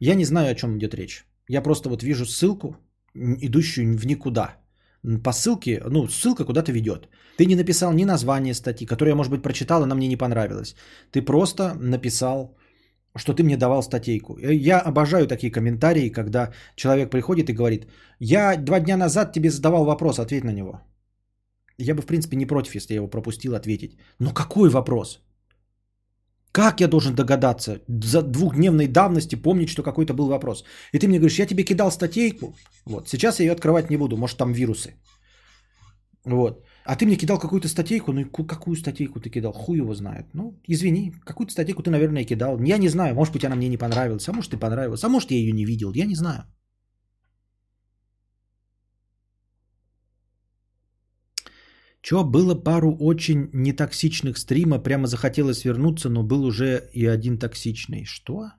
Я не знаю, о чем идет речь. Я просто вот вижу ссылку, идущую в никуда. По ссылке, ну, ссылка куда-то ведет. Ты не написал ни название статьи, которую я, может быть, прочитал, она мне не понравилась. Ты просто написал что ты мне давал статейку. Э, я обожаю такие комментарии, когда человек приходит и говорит, я два дня назад тебе задавал вопрос, ответь на него. Я бы, в принципе, не против, если я его пропустил ответить. Но какой вопрос? Как я должен догадаться за двухдневной давности помнить, что какой-то был вопрос? И ты мне говоришь, я тебе кидал статейку. Вот, сейчас я ее открывать не буду, может там вирусы. Вот. А ты мне кидал какую-то статейку, ну какую статейку ты кидал, хуй его знает. Ну, извини, какую-то статейку ты, наверное, кидал. Я не знаю, может быть, она мне не понравилась, а может, и понравилась, а может, я ее не видел, я не знаю. Чё, было пару очень нетоксичных стрима, прямо захотелось вернуться, но был уже и один токсичный. Что?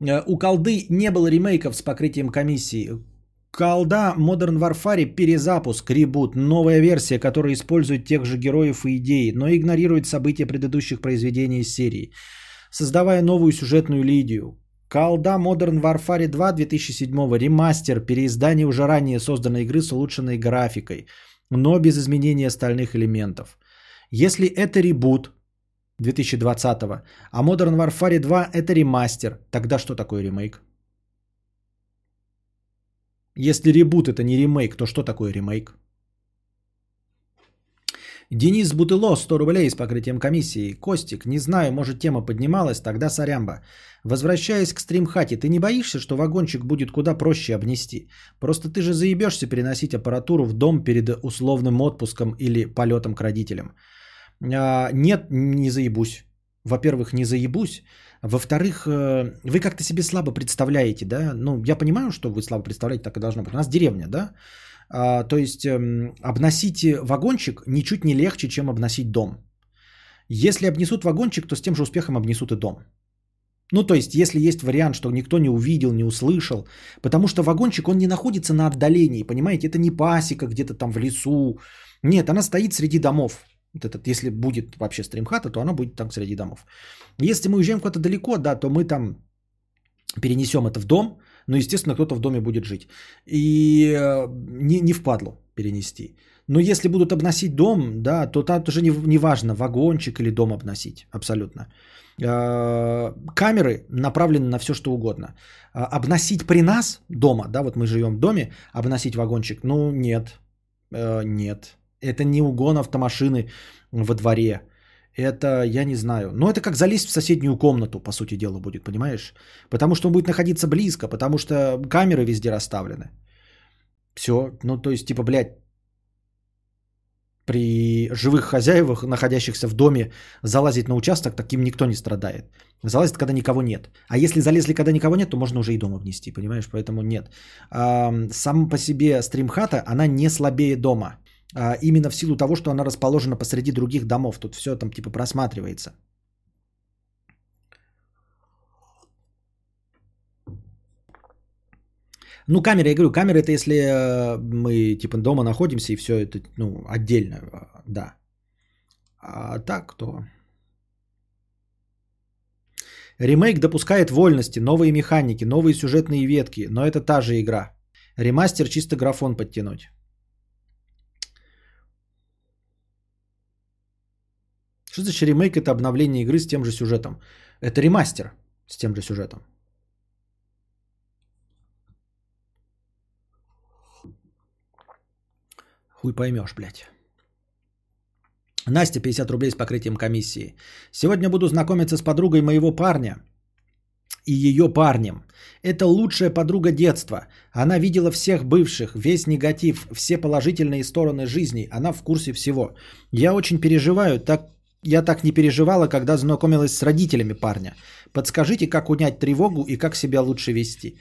Э, у колды не было ремейков с покрытием комиссии. Колда Modern Warfare перезапуск, ребут, новая версия, которая использует тех же героев и идеи, но игнорирует события предыдущих произведений из серии, создавая новую сюжетную линию. Колда Modern Warfare 2 2007 ремастер, переиздание уже ранее созданной игры с улучшенной графикой, но без изменения остальных элементов. Если это ребут 2020, а Modern Warfare 2 это ремастер, тогда что такое ремейк? Если ребут это не ремейк, то что такое ремейк? Денис Бутыло, 100 рублей с покрытием комиссии. Костик, не знаю, может тема поднималась, тогда сорямба. Возвращаясь к стримхате, ты не боишься, что вагончик будет куда проще обнести? Просто ты же заебешься переносить аппаратуру в дом перед условным отпуском или полетом к родителям. А, нет, не заебусь. Во-первых, не заебусь. Во-вторых, э, вы как-то себе слабо представляете, да? Ну, я понимаю, что вы слабо представляете, так и должно быть. У нас деревня, да? А, то есть эм, обносить вагончик ничуть не легче, чем обносить дом. Если обнесут вагончик, то с тем же успехом обнесут и дом. Ну, то есть, если есть вариант, что никто не увидел, не услышал, потому что вагончик, он не находится на отдалении, понимаете, это не пасека где-то там в лесу. Нет, она стоит среди домов. Вот этот, если будет вообще стримхата, то она будет там среди домов. Если мы уезжаем куда-то далеко, да, то мы там перенесем это в дом, но, естественно, кто-то в доме будет жить. И э, не, не впадло перенести. Но если будут обносить дом, да, то там тоже не, не важно, вагончик или дом обносить, абсолютно. Э, камеры направлены на все, что угодно. Э, обносить при нас дома, да, вот мы живем в доме, обносить вагончик, ну нет, нет. Это не угон автомашины во дворе. Это, я не знаю. Но это как залезть в соседнюю комнату, по сути дела, будет, понимаешь? Потому что он будет находиться близко, потому что камеры везде расставлены. Все. Ну, то есть, типа, блядь, при живых хозяевах, находящихся в доме, залазить на участок, таким никто не страдает. Залазит, когда никого нет. А если залезли, когда никого нет, то можно уже и дома внести, понимаешь? Поэтому нет. Сам по себе стримхата, она не слабее дома а, именно в силу того, что она расположена посреди других домов. Тут все там типа просматривается. Ну, камера, я говорю, камера это если э, мы типа дома находимся и все это, ну, отдельно, э, да. А так, то... Ремейк допускает вольности, новые механики, новые сюжетные ветки, но это та же игра. Ремастер чисто графон подтянуть. Что значит ремейк? Это обновление игры с тем же сюжетом. Это ремастер с тем же сюжетом. Хуй поймешь, блядь. Настя, 50 рублей с покрытием комиссии. Сегодня буду знакомиться с подругой моего парня и ее парнем. Это лучшая подруга детства. Она видела всех бывших, весь негатив, все положительные стороны жизни. Она в курсе всего. Я очень переживаю, так я так не переживала, когда знакомилась с родителями парня. Подскажите, как унять тревогу и как себя лучше вести.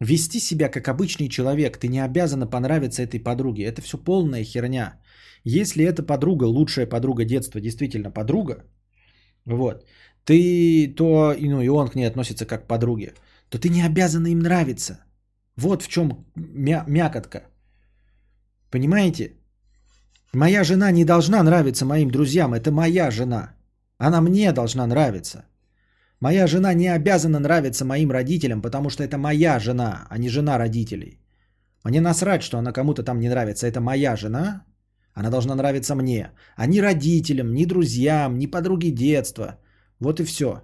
Вести себя как обычный человек. Ты не обязана понравиться этой подруге. Это все полная херня. Если эта подруга, лучшая подруга детства, действительно подруга, вот, ты, то, ну, и он к ней относится как к подруге, то ты не обязана им нравиться. Вот в чем мя- мякотка. Понимаете? Моя жена не должна нравиться моим друзьям. Это моя жена. Она мне должна нравиться. Моя жена не обязана нравиться моим родителям, потому что это моя жена, а не жена родителей. Мне насрать, что она кому-то там не нравится. Это моя жена. Она должна нравиться мне. А ни родителям, ни друзьям, ни подруге детства. Вот и все.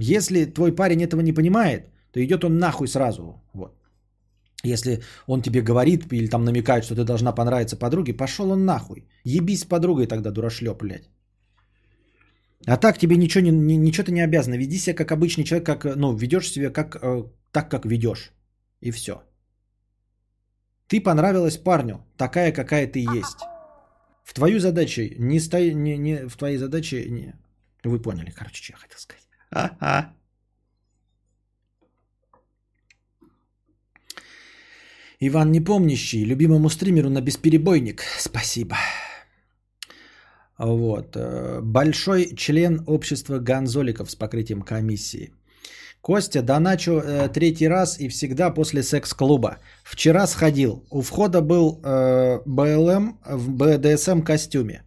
Если твой парень этого не понимает, то идет он нахуй сразу. Вот. Если он тебе говорит или там намекает, что ты должна понравиться подруге, пошел он нахуй. Ебись с подругой тогда, дурашлеп, блядь. А так тебе ничего, не, ни, ничего ты не обязан. Веди себя как обычный человек, как, ну, ведешь себя как, э, так, как ведешь. И все. Ты понравилась парню, такая, какая ты есть. В твою задачу не стой, не, не, в твоей задаче не. Вы поняли, короче, что я хотел сказать. А-а. Иван Непомнящий, любимому стримеру на бесперебойник. Спасибо. Вот. Э, большой член общества гонзоликов с покрытием комиссии. Костя, доначу э, третий раз и всегда после секс-клуба. Вчера сходил. У входа был э, БЛМ в БДСМ костюме.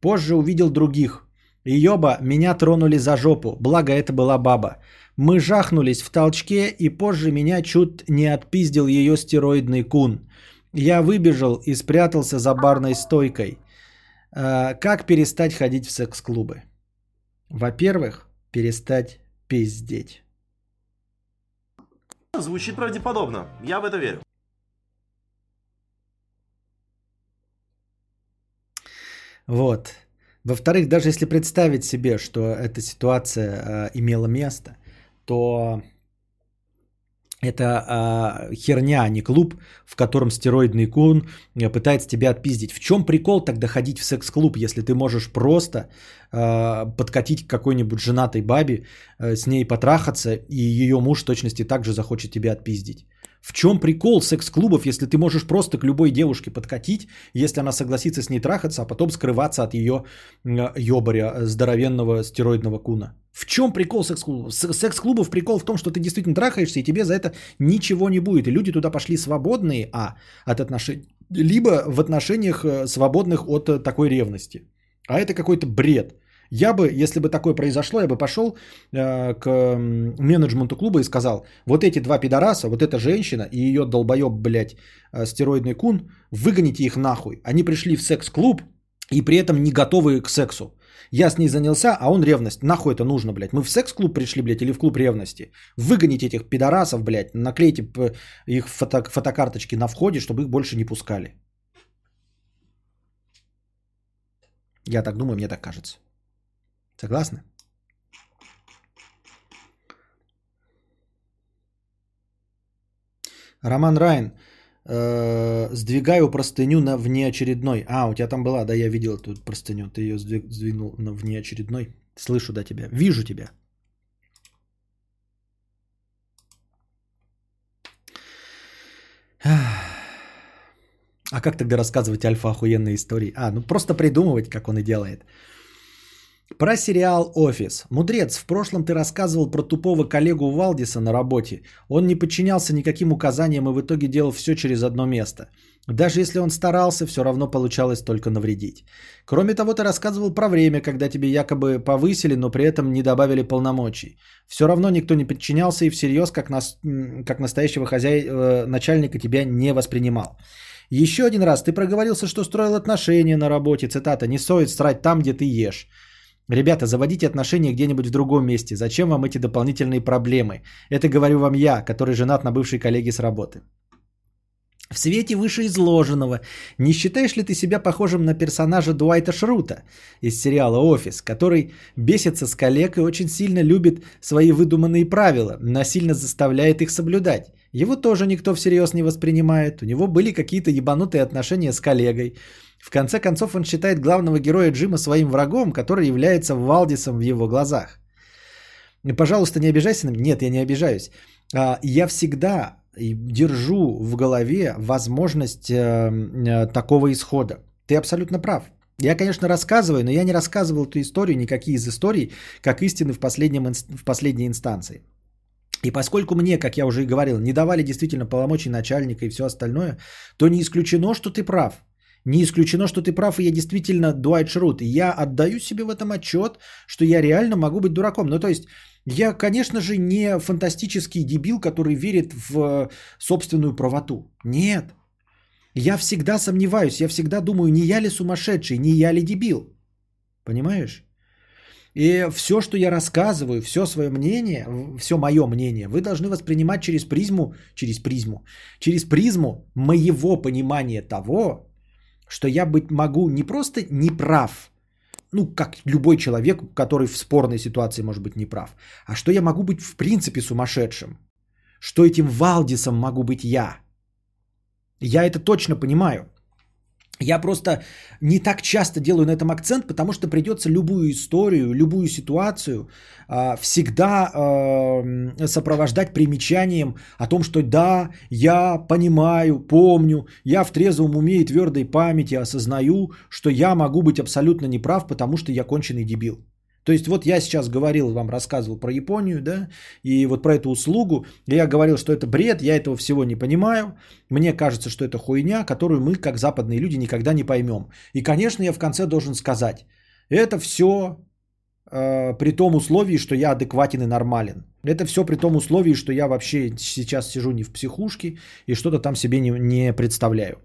Позже увидел других. Ёба, меня тронули за жопу. Благо это была баба. Мы жахнулись в толчке, и позже меня чуть не отпиздил ее стероидный кун. Я выбежал и спрятался за барной стойкой. Э, как перестать ходить в секс-клубы? Во-первых, перестать пиздеть. Звучит правдеподобно. Я в это верю. Вот. Во-вторых, даже если представить себе, что эта ситуация э, имела место, то это э, херня, а не клуб, в котором стероидный кун э, пытается тебя отпиздить. В чем прикол тогда ходить в секс-клуб, если ты можешь просто э, подкатить к какой-нибудь женатой бабе, э, с ней потрахаться, и ее муж в точности также захочет тебя отпиздить? В чем прикол секс-клубов, если ты можешь просто к любой девушке подкатить, если она согласится с ней трахаться, а потом скрываться от ее ебаря э, здоровенного стероидного куна? В чем прикол секс-клубов? Секс-клубов прикол в том, что ты действительно трахаешься, и тебе за это ничего не будет. И люди туда пошли свободные, а, от отношений, либо в отношениях э, свободных от э, такой ревности. А это какой-то бред. Я бы, если бы такое произошло, я бы пошел э, к менеджменту клуба и сказал, вот эти два пидораса, вот эта женщина и ее долбоеб, блядь, э, стероидный кун, выгоните их нахуй. Они пришли в секс-клуб и при этом не готовы к сексу. Я с ней занялся, а он ревность. Нахуй это нужно, блядь? Мы в секс-клуб пришли, блядь, или в клуб ревности? Выгоните этих пидорасов, блядь, наклейте их фото- фотокарточки на входе, чтобы их больше не пускали. Я так думаю, мне так кажется. Согласны? Роман Райн. Э, сдвигаю простыню на внеочередной. А, у тебя там была, да, я видел эту простыню. Ты ее сдвинул на внеочередной. Слышу, да, тебя. Вижу тебя. А как тогда рассказывать альфа охуенные истории? А, ну просто придумывать, как он и делает. Про сериал «Офис». Мудрец, в прошлом ты рассказывал про тупого коллегу Валдиса на работе. Он не подчинялся никаким указаниям и в итоге делал все через одно место. Даже если он старался, все равно получалось только навредить. Кроме того, ты рассказывал про время, когда тебе якобы повысили, но при этом не добавили полномочий. Все равно никто не подчинялся и всерьез, как, нас, как настоящего хозяй, э, начальника, тебя не воспринимал. Еще один раз ты проговорился, что строил отношения на работе, цитата, «не стоит срать там, где ты ешь». Ребята, заводите отношения где-нибудь в другом месте. Зачем вам эти дополнительные проблемы? Это говорю вам я, который женат на бывшей коллеге с работы. В свете вышеизложенного, не считаешь ли ты себя похожим на персонажа Дуайта Шрута из сериала «Офис», который бесится с коллег и очень сильно любит свои выдуманные правила, насильно заставляет их соблюдать? Его тоже никто всерьез не воспринимает. У него были какие-то ебанутые отношения с коллегой. В конце концов, он считает главного героя Джима своим врагом, который является Валдисом в его глазах. И, Пожалуйста, не обижайся на меня. Нет, я не обижаюсь. А, Я всегда держу в голове возможность э, э, такого исхода. Ты абсолютно прав. Я, конечно, рассказываю, но я не рассказывал эту историю, никакие из историй, как истины в, последнем, в последней инстанции. И поскольку мне, как я уже и говорил, не давали действительно полномочий начальника и все остальное, то не исключено, что ты прав. Не исключено, что ты прав, и я действительно Дуайт Шрут. Я отдаю себе в этом отчет, что я реально могу быть дураком. Ну, то есть, я, конечно же, не фантастический дебил, который верит в э, собственную правоту. Нет. Я всегда сомневаюсь, я всегда думаю, не я ли сумасшедший, не я ли дебил. Понимаешь? И все, что я рассказываю, все свое мнение, все мое мнение, вы должны воспринимать через призму, через призму, через призму моего понимания того, что я быть могу не просто неправ, ну, как любой человек, который в спорной ситуации может быть неправ, а что я могу быть в принципе сумасшедшим, что этим Валдисом могу быть я. Я это точно понимаю. Я просто не так часто делаю на этом акцент, потому что придется любую историю, любую ситуацию а, всегда а, сопровождать примечанием о том, что да, я понимаю, помню, я в трезвом уме и твердой памяти осознаю, что я могу быть абсолютно неправ, потому что я конченый дебил. То есть вот я сейчас говорил, вам рассказывал про Японию, да, и вот про эту услугу. Я говорил, что это бред, я этого всего не понимаю. Мне кажется, что это хуйня, которую мы, как западные люди, никогда не поймем. И, конечно, я в конце должен сказать, это все э, при том условии, что я адекватен и нормален. Это все при том условии, что я вообще сейчас сижу не в психушке и что-то там себе не, не представляю.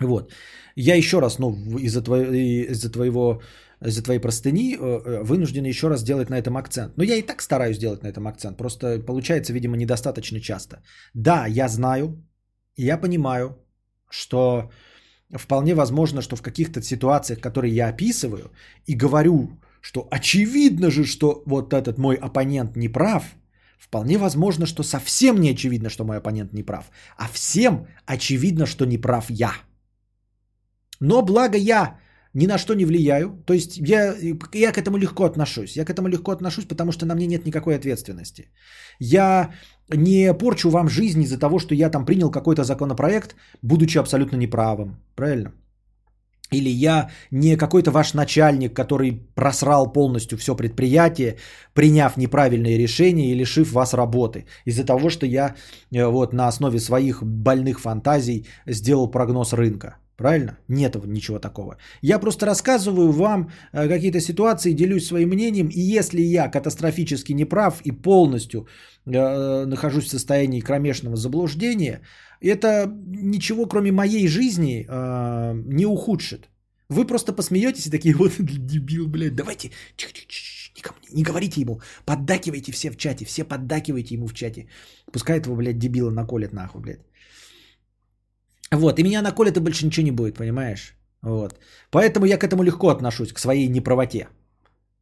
Вот. Я еще раз, ну, из-за, твоего, из-за твоего из-за твоей простыни вынужден еще раз сделать на этом акцент. Но я и так стараюсь делать на этом акцент. Просто получается, видимо, недостаточно часто. Да, я знаю, я понимаю, что вполне возможно, что в каких-то ситуациях, которые я описываю, и говорю, что очевидно же, что вот этот мой оппонент не прав, вполне возможно, что совсем не очевидно, что мой оппонент не прав, а всем очевидно, что не прав я. Но благо я ни на что не влияю. То есть я, я к этому легко отношусь. Я к этому легко отношусь, потому что на мне нет никакой ответственности. Я не порчу вам жизнь из-за того, что я там принял какой-то законопроект, будучи абсолютно неправым. Правильно? Или я не какой-то ваш начальник, который просрал полностью все предприятие, приняв неправильные решения и лишив вас работы. Из-за того, что я э, вот на основе своих больных фантазий сделал прогноз рынка. Правильно? Нет ничего такого. Я просто рассказываю вам э, какие-то ситуации, делюсь своим мнением, и если я катастрофически неправ и полностью э, нахожусь в состоянии кромешного заблуждения, это ничего, кроме моей жизни, э, не ухудшит. Вы просто посмеетесь и такие, вот дебил, блядь, давайте, никому не говорите ему, поддакивайте все в чате, все поддакивайте ему в чате. Пускай этого, блядь, дебила наколет нахуй, блядь. Вот, и меня наколет, и больше ничего не будет, понимаешь? Вот. Поэтому я к этому легко отношусь, к своей неправоте.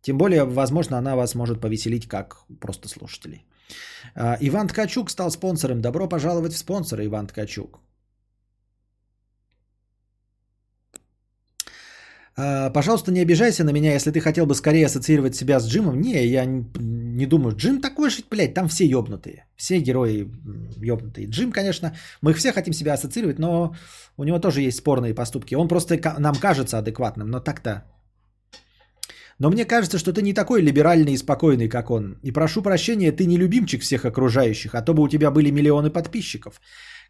Тем более, возможно, она вас может повеселить как просто слушателей. А, Иван Ткачук стал спонсором. Добро пожаловать в спонсоры, Иван Ткачук. А, Пожалуйста, не обижайся на меня, если ты хотел бы скорее ассоциировать себя с Джимом. Не, я не, думаю. Джим такой же, блядь, там все ёбнутые. Все герои ёбнутые. Джим, конечно, мы их все хотим себя ассоциировать, но у него тоже есть спорные поступки. Он просто нам кажется адекватным, но так-то. Но мне кажется, что ты не такой либеральный и спокойный, как он. И прошу прощения, ты не любимчик всех окружающих, а то бы у тебя были миллионы подписчиков.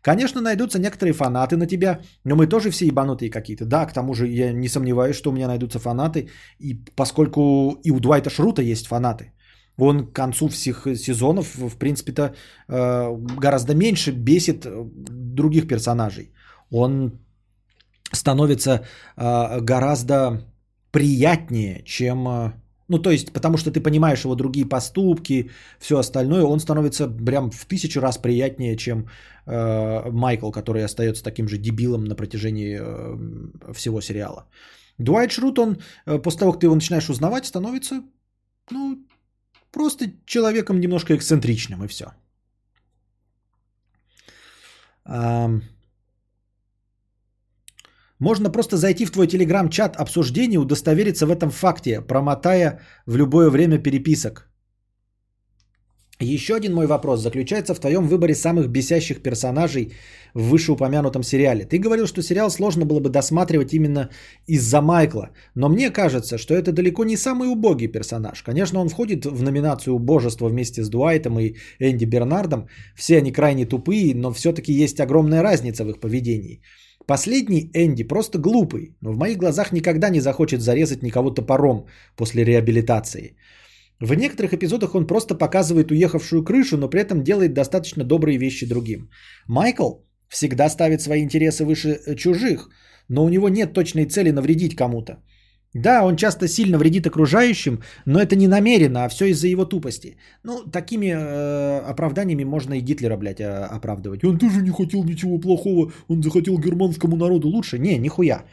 Конечно, найдутся некоторые фанаты на тебя, но мы тоже все ебанутые какие-то. Да, к тому же я не сомневаюсь, что у меня найдутся фанаты, и поскольку и у Дуайта Шрута есть фанаты. Он к концу всех сезонов, в принципе-то, э, гораздо меньше бесит э, других персонажей. Он становится э, гораздо приятнее, чем ну, то есть, потому что ты понимаешь его другие поступки, все остальное, он становится прям в тысячу раз приятнее, чем э, Майкл, который остается таким же дебилом на протяжении э, всего сериала. Дуайт Шрут, он, э, после того, как ты его начинаешь узнавать, становится, ну, просто человеком немножко эксцентричным, и все. Можно просто зайти в твой телеграм-чат обсуждений, удостовериться в этом факте, промотая в любое время переписок. Еще один мой вопрос заключается в твоем выборе самых бесящих персонажей в вышеупомянутом сериале. Ты говорил, что сериал сложно было бы досматривать именно из-за Майкла, но мне кажется, что это далеко не самый убогий персонаж. Конечно, он входит в номинацию «Божество» вместе с Дуайтом и Энди Бернардом. Все они крайне тупые, но все-таки есть огромная разница в их поведении. Последний Энди просто глупый, но в моих глазах никогда не захочет зарезать никого топором после реабилитации. В некоторых эпизодах он просто показывает уехавшую крышу, но при этом делает достаточно добрые вещи другим. Майкл всегда ставит свои интересы выше э, чужих, но у него нет точной цели навредить кому-то. Да, он часто сильно вредит окружающим, но это не намеренно, а все из-за его тупости. Ну, такими э, оправданиями можно и Гитлера, блядь, э, оправдывать. Он тоже не хотел ничего плохого, он захотел германскому народу лучше. Не, нихуя.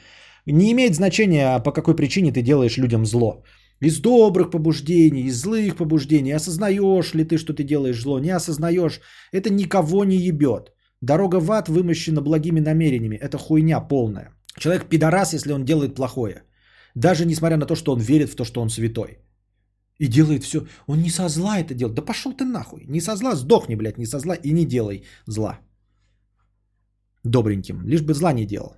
Не имеет значения, по какой причине ты делаешь людям зло. Из добрых побуждений, из злых побуждений. Осознаешь ли ты, что ты делаешь зло? Не осознаешь. Это никого не ебет. Дорога в ад вымощена благими намерениями. Это хуйня полная. Человек пидорас, если он делает плохое. Даже несмотря на то, что он верит в то, что он святой. И делает все. Он не со зла это делает. Да пошел ты нахуй. Не со зла, сдохни, блядь, не со зла и не делай зла. Добреньким. Лишь бы зла не делал.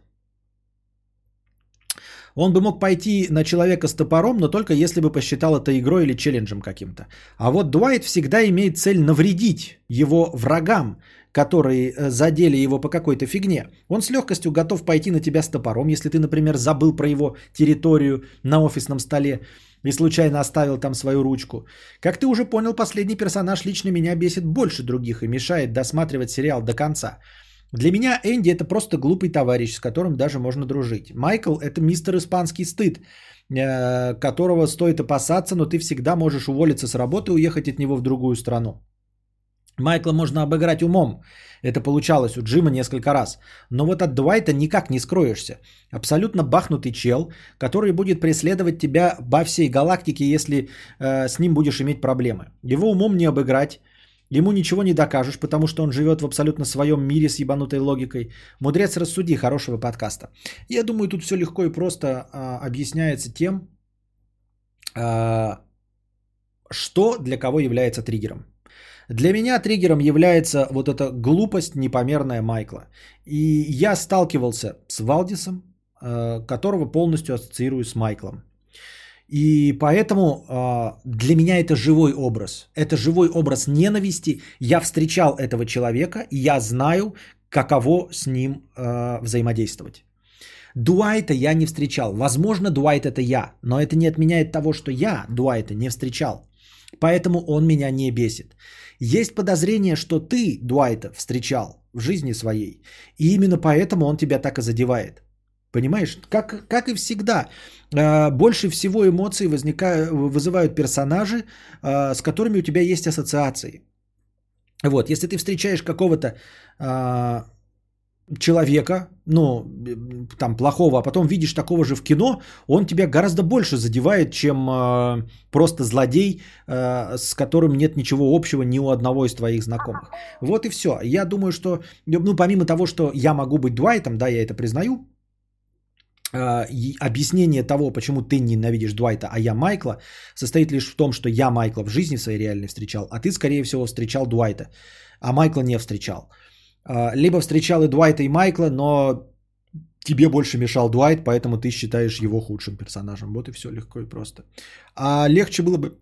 Он бы мог пойти на человека с топором, но только если бы посчитал это игрой или челленджем каким-то. А вот Дуайт всегда имеет цель навредить его врагам, которые э, задели его по какой-то фигне. Он с легкостью готов пойти на тебя с топором, если ты, например, забыл про его территорию на офисном столе и случайно оставил там свою ручку. Как ты уже понял, последний персонаж лично меня бесит больше других и мешает досматривать сериал до конца. Для меня Энди это просто глупый товарищ, с которым даже можно дружить. Майкл это мистер испанский стыд, э, которого стоит опасаться, но ты всегда можешь уволиться с работы и уехать от него в другую страну. Майкла можно обыграть умом. Это получалось у Джима несколько раз. Но вот от Дуайта никак не скроешься. Абсолютно бахнутый чел, который будет преследовать тебя во всей галактике, если э, с ним будешь иметь проблемы. Его умом не обыграть. Ему ничего не докажешь, потому что он живет в абсолютно своем мире с ебанутой логикой. Мудрец, рассуди хорошего подкаста. Я думаю, тут все легко и просто а, объясняется тем, а, что для кого является триггером. Для меня триггером является вот эта глупость непомерная Майкла. И я сталкивался с Валдисом, а, которого полностью ассоциирую с Майклом. И поэтому э, для меня это живой образ. Это живой образ ненависти. Я встречал этого человека, и я знаю, каково с ним э, взаимодействовать. Дуайта я не встречал. Возможно, Дуайт это я, но это не отменяет того, что я Дуайта не встречал. Поэтому он меня не бесит. Есть подозрение, что ты Дуайта встречал в жизни своей, и именно поэтому он тебя так и задевает. Понимаешь, как, как и всегда, а, больше всего эмоций возникают, вызывают персонажи, а, с которыми у тебя есть ассоциации. Вот, если ты встречаешь какого-то а, человека, ну, там, плохого, а потом видишь такого же в кино, он тебя гораздо больше задевает, чем просто злодей, с которым нет ничего общего ни у одного из твоих знакомых. Вот и все. Я думаю, что, ну, помимо того, что я могу быть Дуайтом, да, я это признаю, объяснение того, почему ты ненавидишь Дуайта, а я Майкла, состоит лишь в том, что я Майкла в жизни своей реальной встречал, а ты, скорее всего, встречал Дуайта, а Майкла не встречал. А, либо встречал и Дуайта, и Майкла, но тебе больше мешал Дуайт, поэтому ты считаешь его худшим персонажем. Вот и все, легко и просто. А легче было бы,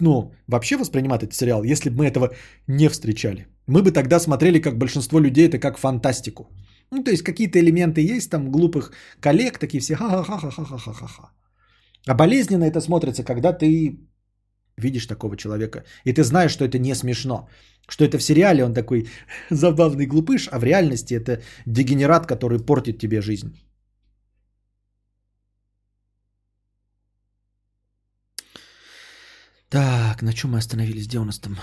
ну, вообще воспринимать этот сериал, если бы мы этого не встречали. Мы бы тогда смотрели, как большинство людей, это как фантастику. Ну, то есть какие-то элементы есть там глупых коллег, такие все ха-ха-ха-ха-ха-ха-ха. А болезненно это смотрится, когда ты видишь такого человека, и ты знаешь, что это не смешно, что это в сериале он такой забавный глупыш, а в реальности это дегенерат, который портит тебе жизнь. Так, на чем мы остановились? Где у нас там?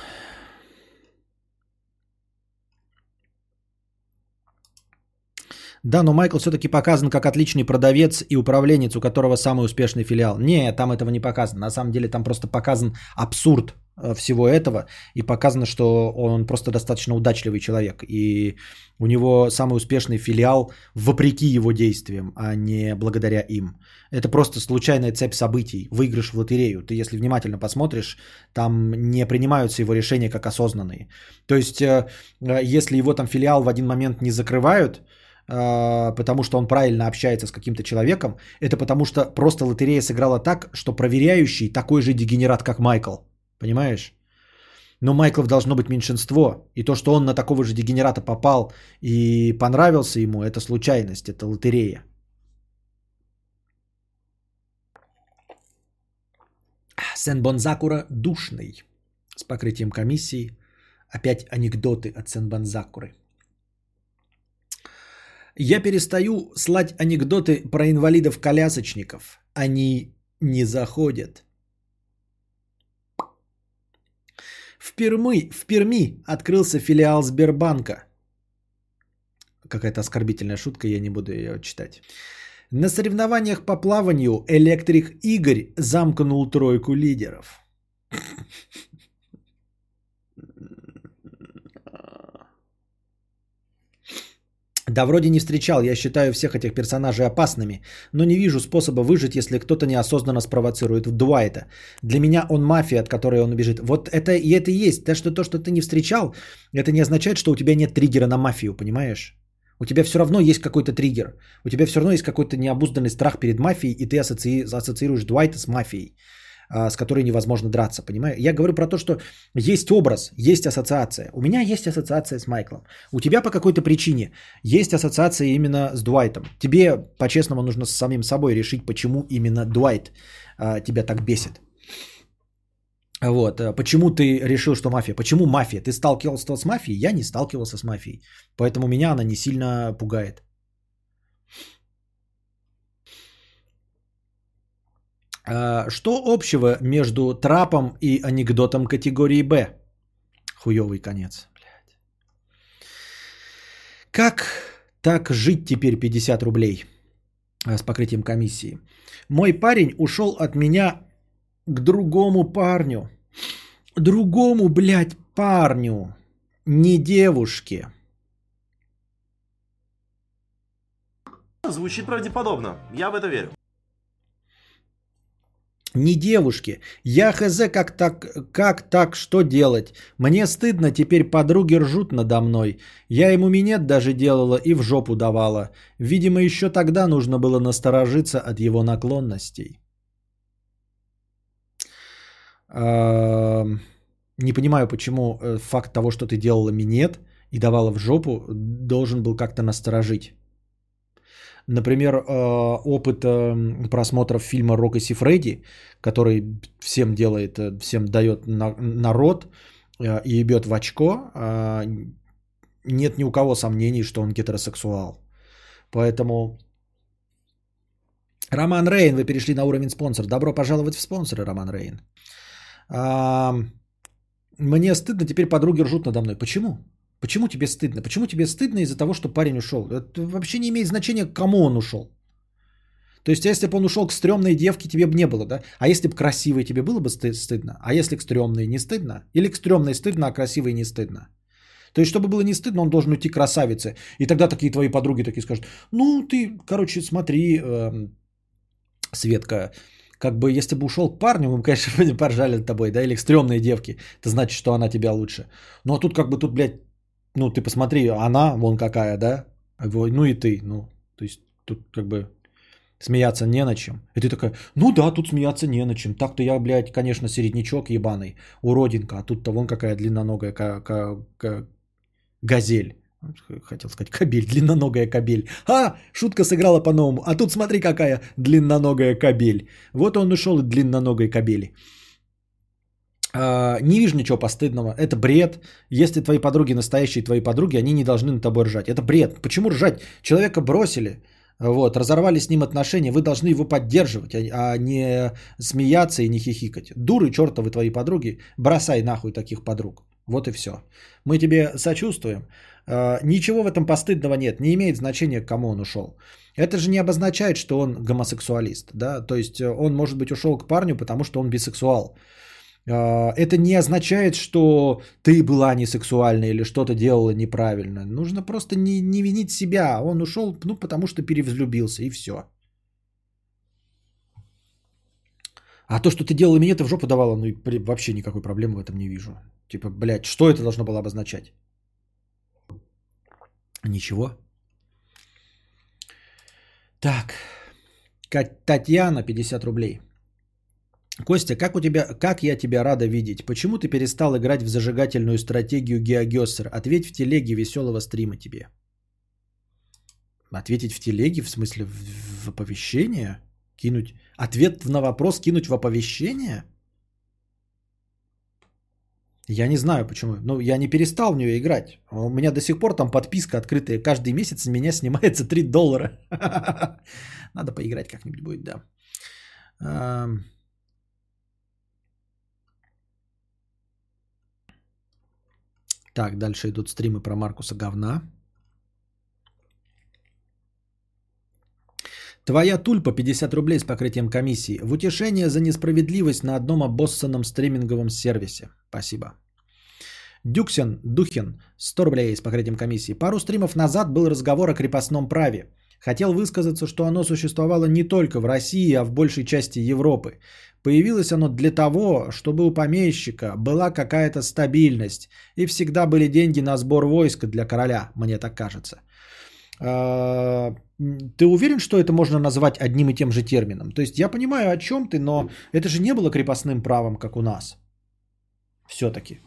Да, но Майкл все-таки показан как отличный продавец и управленец, у которого самый успешный филиал. Не, там этого не показано. На самом деле там просто показан абсурд э, всего этого, и показано, что он просто достаточно удачливый человек, и у него самый успешный филиал вопреки его действиям, а не благодаря им. Это просто случайная цепь событий, выигрыш в лотерею. Ты, если внимательно посмотришь, там не принимаются его решения как осознанные. То есть, э, э, если его там филиал в один момент не закрывают, потому что он правильно общается с каким-то человеком, это потому что просто лотерея сыграла так, что проверяющий такой же дегенерат, как Майкл. Понимаешь? Но Майклов должно быть меньшинство. И то, что он на такого же дегенерата попал и понравился ему, это случайность, это лотерея. Сен Бонзакура душный. С покрытием комиссии. Опять анекдоты от Сен Бонзакуры. Я перестаю слать анекдоты про инвалидов-колясочников. Они не заходят. В Перми, в Перми открылся филиал Сбербанка. Какая-то оскорбительная шутка, я не буду ее читать. На соревнованиях по плаванию электрик Игорь замкнул тройку лидеров. Да вроде не встречал, я считаю всех этих персонажей опасными, но не вижу способа выжить, если кто-то неосознанно спровоцирует Дуайта. Для меня он мафия, от которой он убежит. Вот это и это и есть. То что, то, что ты не встречал, это не означает, что у тебя нет триггера на мафию, понимаешь? У тебя все равно есть какой-то триггер. У тебя все равно есть какой-то необузданный страх перед мафией, и ты ассоци... ассоциируешь Дуайта с мафией, с которой невозможно драться, понимаешь? Я говорю про то, что есть образ, есть ассоциация. У меня есть ассоциация с Майклом. У тебя по какой-то причине есть ассоциация именно с Дуайтом. Тебе, по-честному, нужно с самим собой решить, почему именно Дуайт а, тебя так бесит. Вот. Э, почему ты решил, что мафия? Почему мафия? Ты сталкивался с мафией? Я не сталкивался с мафией. Поэтому меня она не сильно пугает. Что общего между трапом и анекдотом категории Б? Хуёвый конец. Блядь. Как так жить теперь 50 рублей а, с покрытием комиссии? Мой парень ушел от меня к другому парню. Другому, блядь, парню. Не девушке. Звучит правдеподобно. Я в это верю. Не девушке. Я хз, как так, как так, что делать? Мне стыдно, теперь подруги ржут надо мной. Я ему минет даже делала и в жопу давала. Видимо, еще тогда нужно было насторожиться от его наклонностей. Не понимаю, почему э, факт того, что ты делала минет и давала в жопу, должен был как-то насторожить. Например, э, опыт э, просмотров фильма Рок и Сифреди, который всем делает, всем дает народ и ебет в очко, нет ни у кого сомнений, что он гетеросексуал. Поэтому Роман Рейн, вы перешли на уровень спонсор. Добро пожаловать в спонсоры, Роман Рейн. А, мне стыдно, теперь подруги ржут надо мной. Почему? Почему тебе стыдно? Почему тебе стыдно из-за того, что парень ушел? Это вообще не имеет значения, к кому он ушел. То есть, если бы он ушел к стрёмной девке, тебе бы не было, да? А если бы красивой, тебе было бы стыдно? А если к стрёмной не стыдно? Или к стрёмной стыдно, а красивой не стыдно? То есть, чтобы было не стыдно, он должен уйти к красавице. И тогда такие твои подруги такие скажут, ну, ты, короче, смотри, э, Светка, как бы если бы ушел к парню, мы бы, конечно, поржали над тобой, да, или к стрёмной девке, это значит, что она тебя лучше. Ну, а тут как бы тут, блядь, ну, ты посмотри, она вон какая, да, ну и ты, ну, то есть тут как бы смеяться не на чем. И ты такая, ну да, тут смеяться не на чем. Так-то я, блядь, конечно, середнячок ебаный, уродинка, а тут-то вон какая длинноногая к- к- к- газель. Хотел сказать кабель, длинноногая кабель. А, шутка сыграла по-новому. А тут смотри, какая длинноногая кабель. Вот он ушел от длинноногой кабели. А, не вижу ничего постыдного. Это бред. Если твои подруги настоящие твои подруги, они не должны на тобой ржать. Это бред. Почему ржать? Человека бросили. Вот, разорвали с ним отношения, вы должны его поддерживать, а, а не смеяться и не хихикать. Дуры чертовы твои подруги, бросай нахуй таких подруг. Вот и все. Мы тебе сочувствуем. А, ничего в этом постыдного нет, не имеет значения, к кому он ушел. Это же не обозначает, что он гомосексуалист, да, то есть э, он, может быть, ушел к парню, потому что он бисексуал. А, это не означает, что ты была несексуальна или что-то делала неправильно. Нужно просто не, не винить себя. Он ушел, ну, потому что перевзлюбился, и все. А то, что ты делала мне, это в жопу давала, ну, и вообще никакой проблемы в этом не вижу. Типа, блядь, что это должно было обозначать? Ничего. Так. Татьяна, 50 рублей. Костя, как у тебя, как я тебя рада видеть? Почему ты перестал играть в зажигательную стратегию Геогессер? Ответь в телеге веселого стрима тебе. Ответить в телеге, в смысле в, в оповещение? Кинуть ответ на вопрос кинуть в оповещение? Я не знаю почему. Ну, я не перестал в нее играть. У меня до сих пор там подписка открытая. Каждый месяц с меня снимается 3 доллара. Надо поиграть как-нибудь будет, да. Так, дальше идут стримы про Маркуса говна. Твоя тульпа 50 рублей с покрытием комиссии. В утешение за несправедливость на одном обоссанном стриминговом сервисе. Спасибо. Дюксен, Духин, 100 рублей с покрытием комиссии. Пару стримов назад был разговор о крепостном праве. Хотел высказаться, что оно существовало не только в России, а в большей части Европы. Появилось оно для того, чтобы у помещика была какая-то стабильность и всегда были деньги на сбор войска для короля, мне так кажется. А, Ты уверен, что это можно назвать одним и тем же термином? То есть я понимаю, о чем ты, но это же не было крепостным правом, как у нас. Все-таки.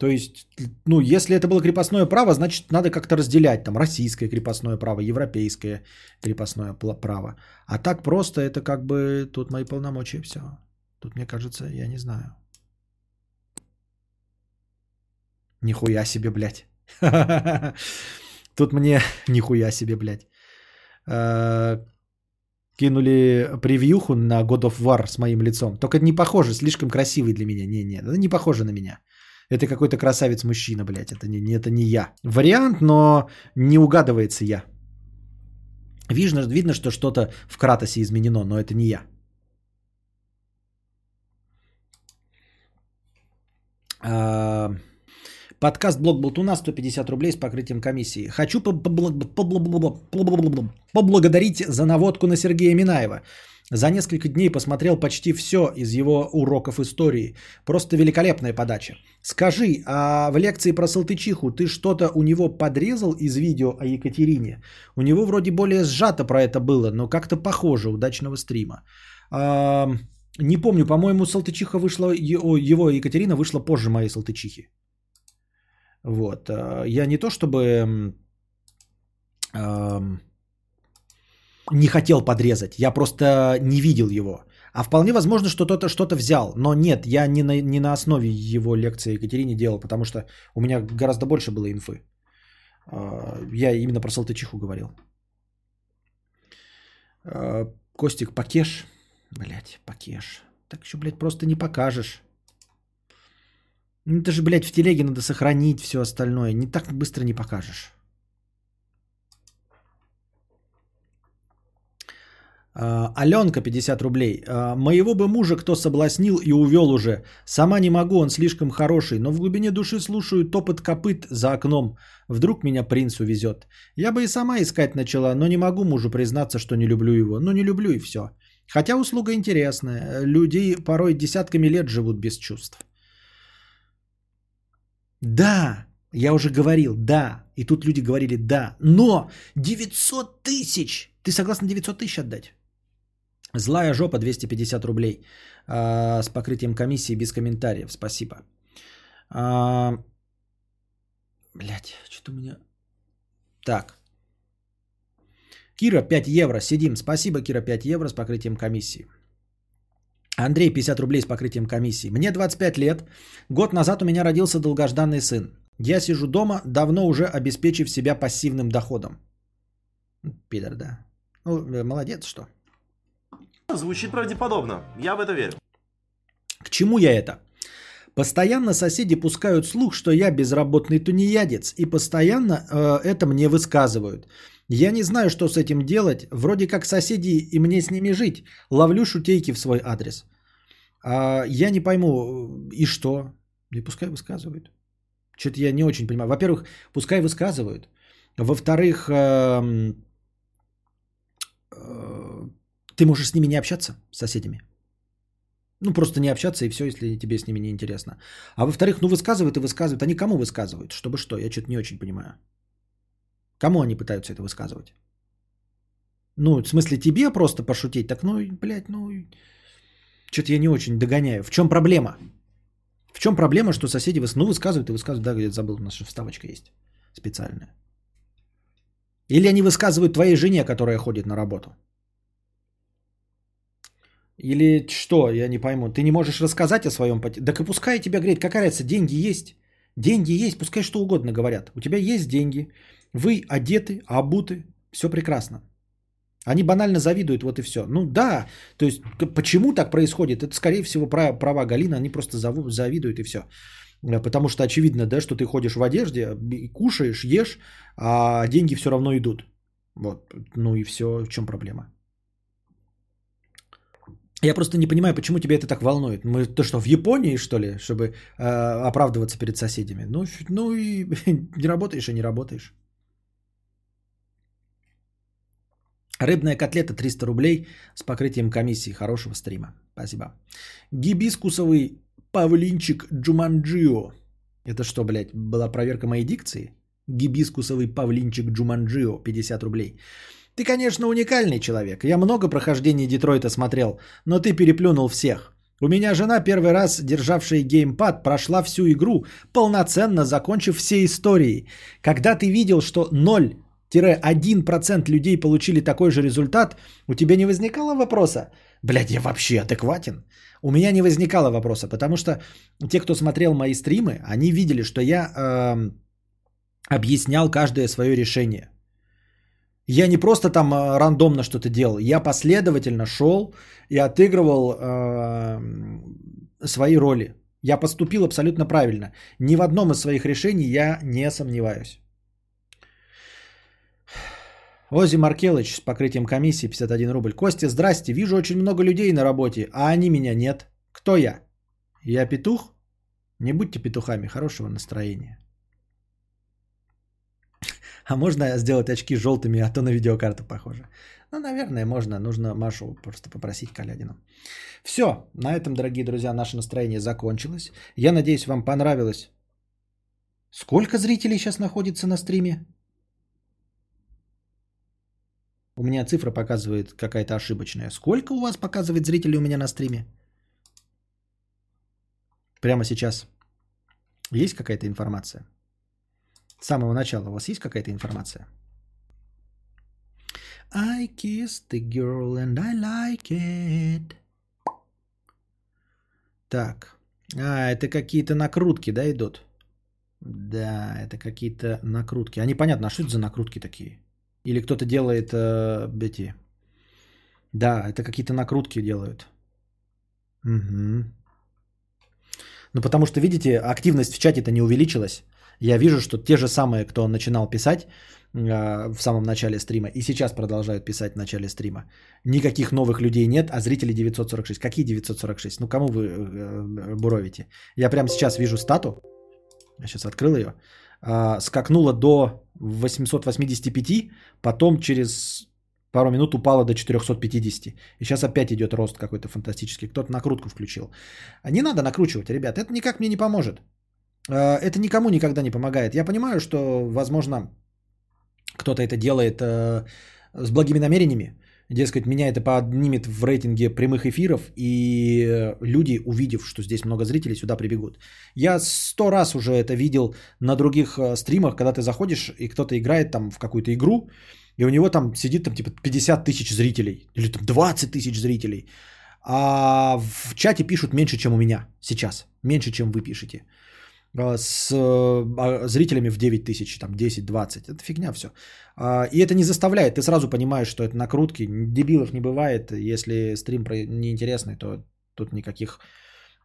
То есть, ну, если это было крепостное право, значит, надо как-то разделять. Там российское крепостное право, европейское крепостное право. А так просто это как бы тут мои полномочия, все. Тут, мне кажется, я не знаю. Нихуя себе, блядь. Тут мне нихуя себе, блядь. Э, Кинули превьюху на God of War с моим лицом. Только не похоже, слишком красивый для меня. Не-не, это не похоже на меня. Это какой-то красавец-мужчина, блядь. Это не, не, это не я. Вариант, но не угадывается я. Видно, видно, что что-то в Кратосе изменено, но это не я. А, Подкаст Блог Болтуна 150 рублей с покрытием комиссии. Хочу побл- побл- побл- поблагодарить за наводку на Сергея Минаева. За несколько дней посмотрел почти все из его уроков истории. Просто великолепная подача. Скажи, а в лекции про Салтычиху ты что-то у него подрезал из видео о Екатерине? У него вроде более сжато про это было, но как-то похоже. Удачного стрима. А, не помню, по-моему, Салтычиха вышла, его Екатерина вышла позже моей Салтычихи. Вот. а, Я не то чтобы не хотел подрезать, я просто не видел его. А вполне возможно, что кто-то что-то взял. Но нет, я не на, не на основе его лекции Екатерине делал, потому что у меня гораздо больше было инфы. А, Я именно про Салтычиху говорил. А, Костик, Пакеш. Блять, Пакеш. Так еще, блядь, просто не покажешь. Ну, Это же, блядь, в телеге надо сохранить все остальное. Не так быстро не покажешь. А, Аленка, 50 рублей. А, Моего бы мужа кто соблазнил и увел уже. Сама не могу, он слишком хороший, но в глубине души слушаю топот копыт за окном. Вдруг меня принц увезет. Я бы и сама искать начала, но не могу мужу признаться, что не люблю его. Ну не люблю и все. Хотя услуга интересная. Люди порой десятками лет живут без чувств. Да, я уже говорил, да. И тут люди говорили, да. Но 900 тысяч. Ты согласен 900 тысяч отдать? Злая жопа 250 рублей. А, с покрытием комиссии без комментариев. Спасибо. А, блять, что-то у меня... Так. Кира, 5 евро. Сидим. Спасибо, Кира, 5 евро с покрытием комиссии. Андрей, 50 рублей с покрытием комиссии. Мне 25 лет. Год назад у меня родился долгожданный сын. Я сижу дома, давно уже обеспечив себя пассивным доходом. Пидор, да. Ну, э, молодец, что. Звучит правдеподобно. Я в это верю. К чему я это? Постоянно соседи пускают слух, что я безработный тунеядец, и постоянно э, это мне высказывают. Я не знаю, что с этим делать. Вроде как соседи, и мне с ними жить. Ловлю шутейки в свой адрес. А, я не пойму, и что? И пускай высказывают. Что-то я не очень понимаю. Во-первых, пускай высказывают. Во-вторых, эм, э, ты можешь с ними не общаться, с соседями. Ну, просто не общаться и все, если тебе с ними не интересно. А во-вторых, ну, высказывают и высказывают. Они кому высказывают? Чтобы что? Я что-то не очень понимаю. Кому они пытаются это высказывать? Ну, в смысле, тебе просто пошутить? Так, ну, блядь, ну... Что-то я не очень догоняю. В чем проблема? В чем проблема, что соседи выс... ну, высказывают и высказывают? Да, где-то забыл, у нас же вставочка есть специальная. Или они высказывают твоей жене, которая ходит на работу? Или что, я не пойму. Ты не можешь рассказать о своем. Так и пускай тебя греет. Какая разница, деньги есть. Деньги есть, пускай что угодно говорят. У тебя есть деньги, вы одеты, обуты, все прекрасно. Они банально завидуют, вот и все. Ну да, то есть почему так происходит? Это скорее всего права Галина, они просто завидуют и все. Потому что очевидно, да, что ты ходишь в одежде, кушаешь, ешь, а деньги все равно идут. Вот, ну и все, в чем проблема? Я просто не понимаю, почему тебя это так волнует. Мы то что, в Японии, что ли, чтобы э, оправдываться перед соседями? Ну, ну и не работаешь и не работаешь. Рыбная котлета 300 рублей с покрытием комиссии. Хорошего стрима. Спасибо. Гибискусовый павлинчик Джуманджио. Это что, блядь, была проверка моей дикции? Гибискусовый павлинчик Джуманджио. 50 рублей. Ты, конечно, уникальный человек. Я много прохождений Детройта смотрел, но ты переплюнул всех. У меня жена первый раз, державшая геймпад, прошла всю игру, полноценно закончив все истории. Когда ты видел, что 0-1% людей получили такой же результат, у тебя не возникало вопроса? Блядь, я вообще адекватен? У меня не возникало вопроса, потому что те, кто смотрел мои стримы, они видели, что я э, объяснял каждое свое решение. Я не просто там э, рандомно что-то делал, я последовательно шел и отыгрывал э, свои роли. Я поступил абсолютно правильно. Ни в одном из своих решений я не сомневаюсь. Ози Маркелыч с покрытием комиссии 51 рубль. Костя, здрасте, вижу очень много людей на работе, а они меня нет. Кто я? Я петух? Не будьте петухами, хорошего настроения. А можно сделать очки желтыми, а то на видеокарту похоже. Ну, наверное, можно. Нужно Машу просто попросить Калядину. Все, на этом, дорогие друзья, наше настроение закончилось. Я надеюсь, вам понравилось. Сколько зрителей сейчас находится на стриме? У меня цифра показывает какая-то ошибочная. Сколько у вас показывает зрителей у меня на стриме? Прямо сейчас. Есть какая-то информация? С самого начала у вас есть какая-то информация? I kissed the girl and I like it. Так. А, это какие-то накрутки, да, идут? Да, это какие-то накрутки. А непонятно, а что это за накрутки такие? Или кто-то делает э, эти... Да, это какие-то накрутки делают. Угу. Ну, потому что, видите, активность в чате-то не увеличилась. Я вижу, что те же самые, кто начинал писать э, в самом начале стрима, и сейчас продолжают писать в начале стрима. Никаких новых людей нет, а зрителей 946. Какие 946? Ну, кому вы э, буровите? Я прямо сейчас вижу стату. Я сейчас открыл ее. Э, скакнула до 885, потом через пару минут упала до 450. И сейчас опять идет рост какой-то фантастический. Кто-то накрутку включил. А не надо накручивать, ребят. Это никак мне не поможет. Э, это никому никогда не помогает. Я понимаю, что, возможно, кто-то это делает э, с благими намерениями. Дескать, меня это поднимет в рейтинге прямых эфиров, и люди, увидев, что здесь много зрителей, сюда прибегут. Я сто раз уже это видел на других э, стримах, когда ты заходишь, и кто-то играет там в какую-то игру, и у него там сидит там типа 50 тысяч зрителей, или там 20 тысяч зрителей, а в чате пишут меньше, чем у меня сейчас, меньше, чем вы пишете. А, с а, зрителями в 9 тысяч, там 10-20. Это фигня все. А, и это не заставляет, ты сразу понимаешь, что это накрутки. Дебилов не бывает. Если стрим неинтересный, то тут никаких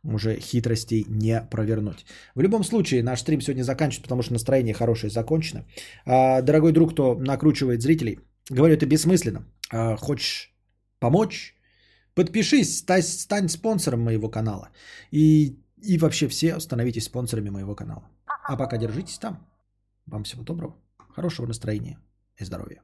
уже хитростей не провернуть. В любом случае, наш стрим сегодня заканчивается, потому что настроение хорошее закончено. Дорогой друг, кто накручивает зрителей, говорю, это бессмысленно. Хочешь помочь, Подпишись, ста- стань спонсором моего канала. И, и вообще все становитесь спонсорами моего канала. А пока держитесь там. Вам всего доброго, хорошего настроения и здоровья.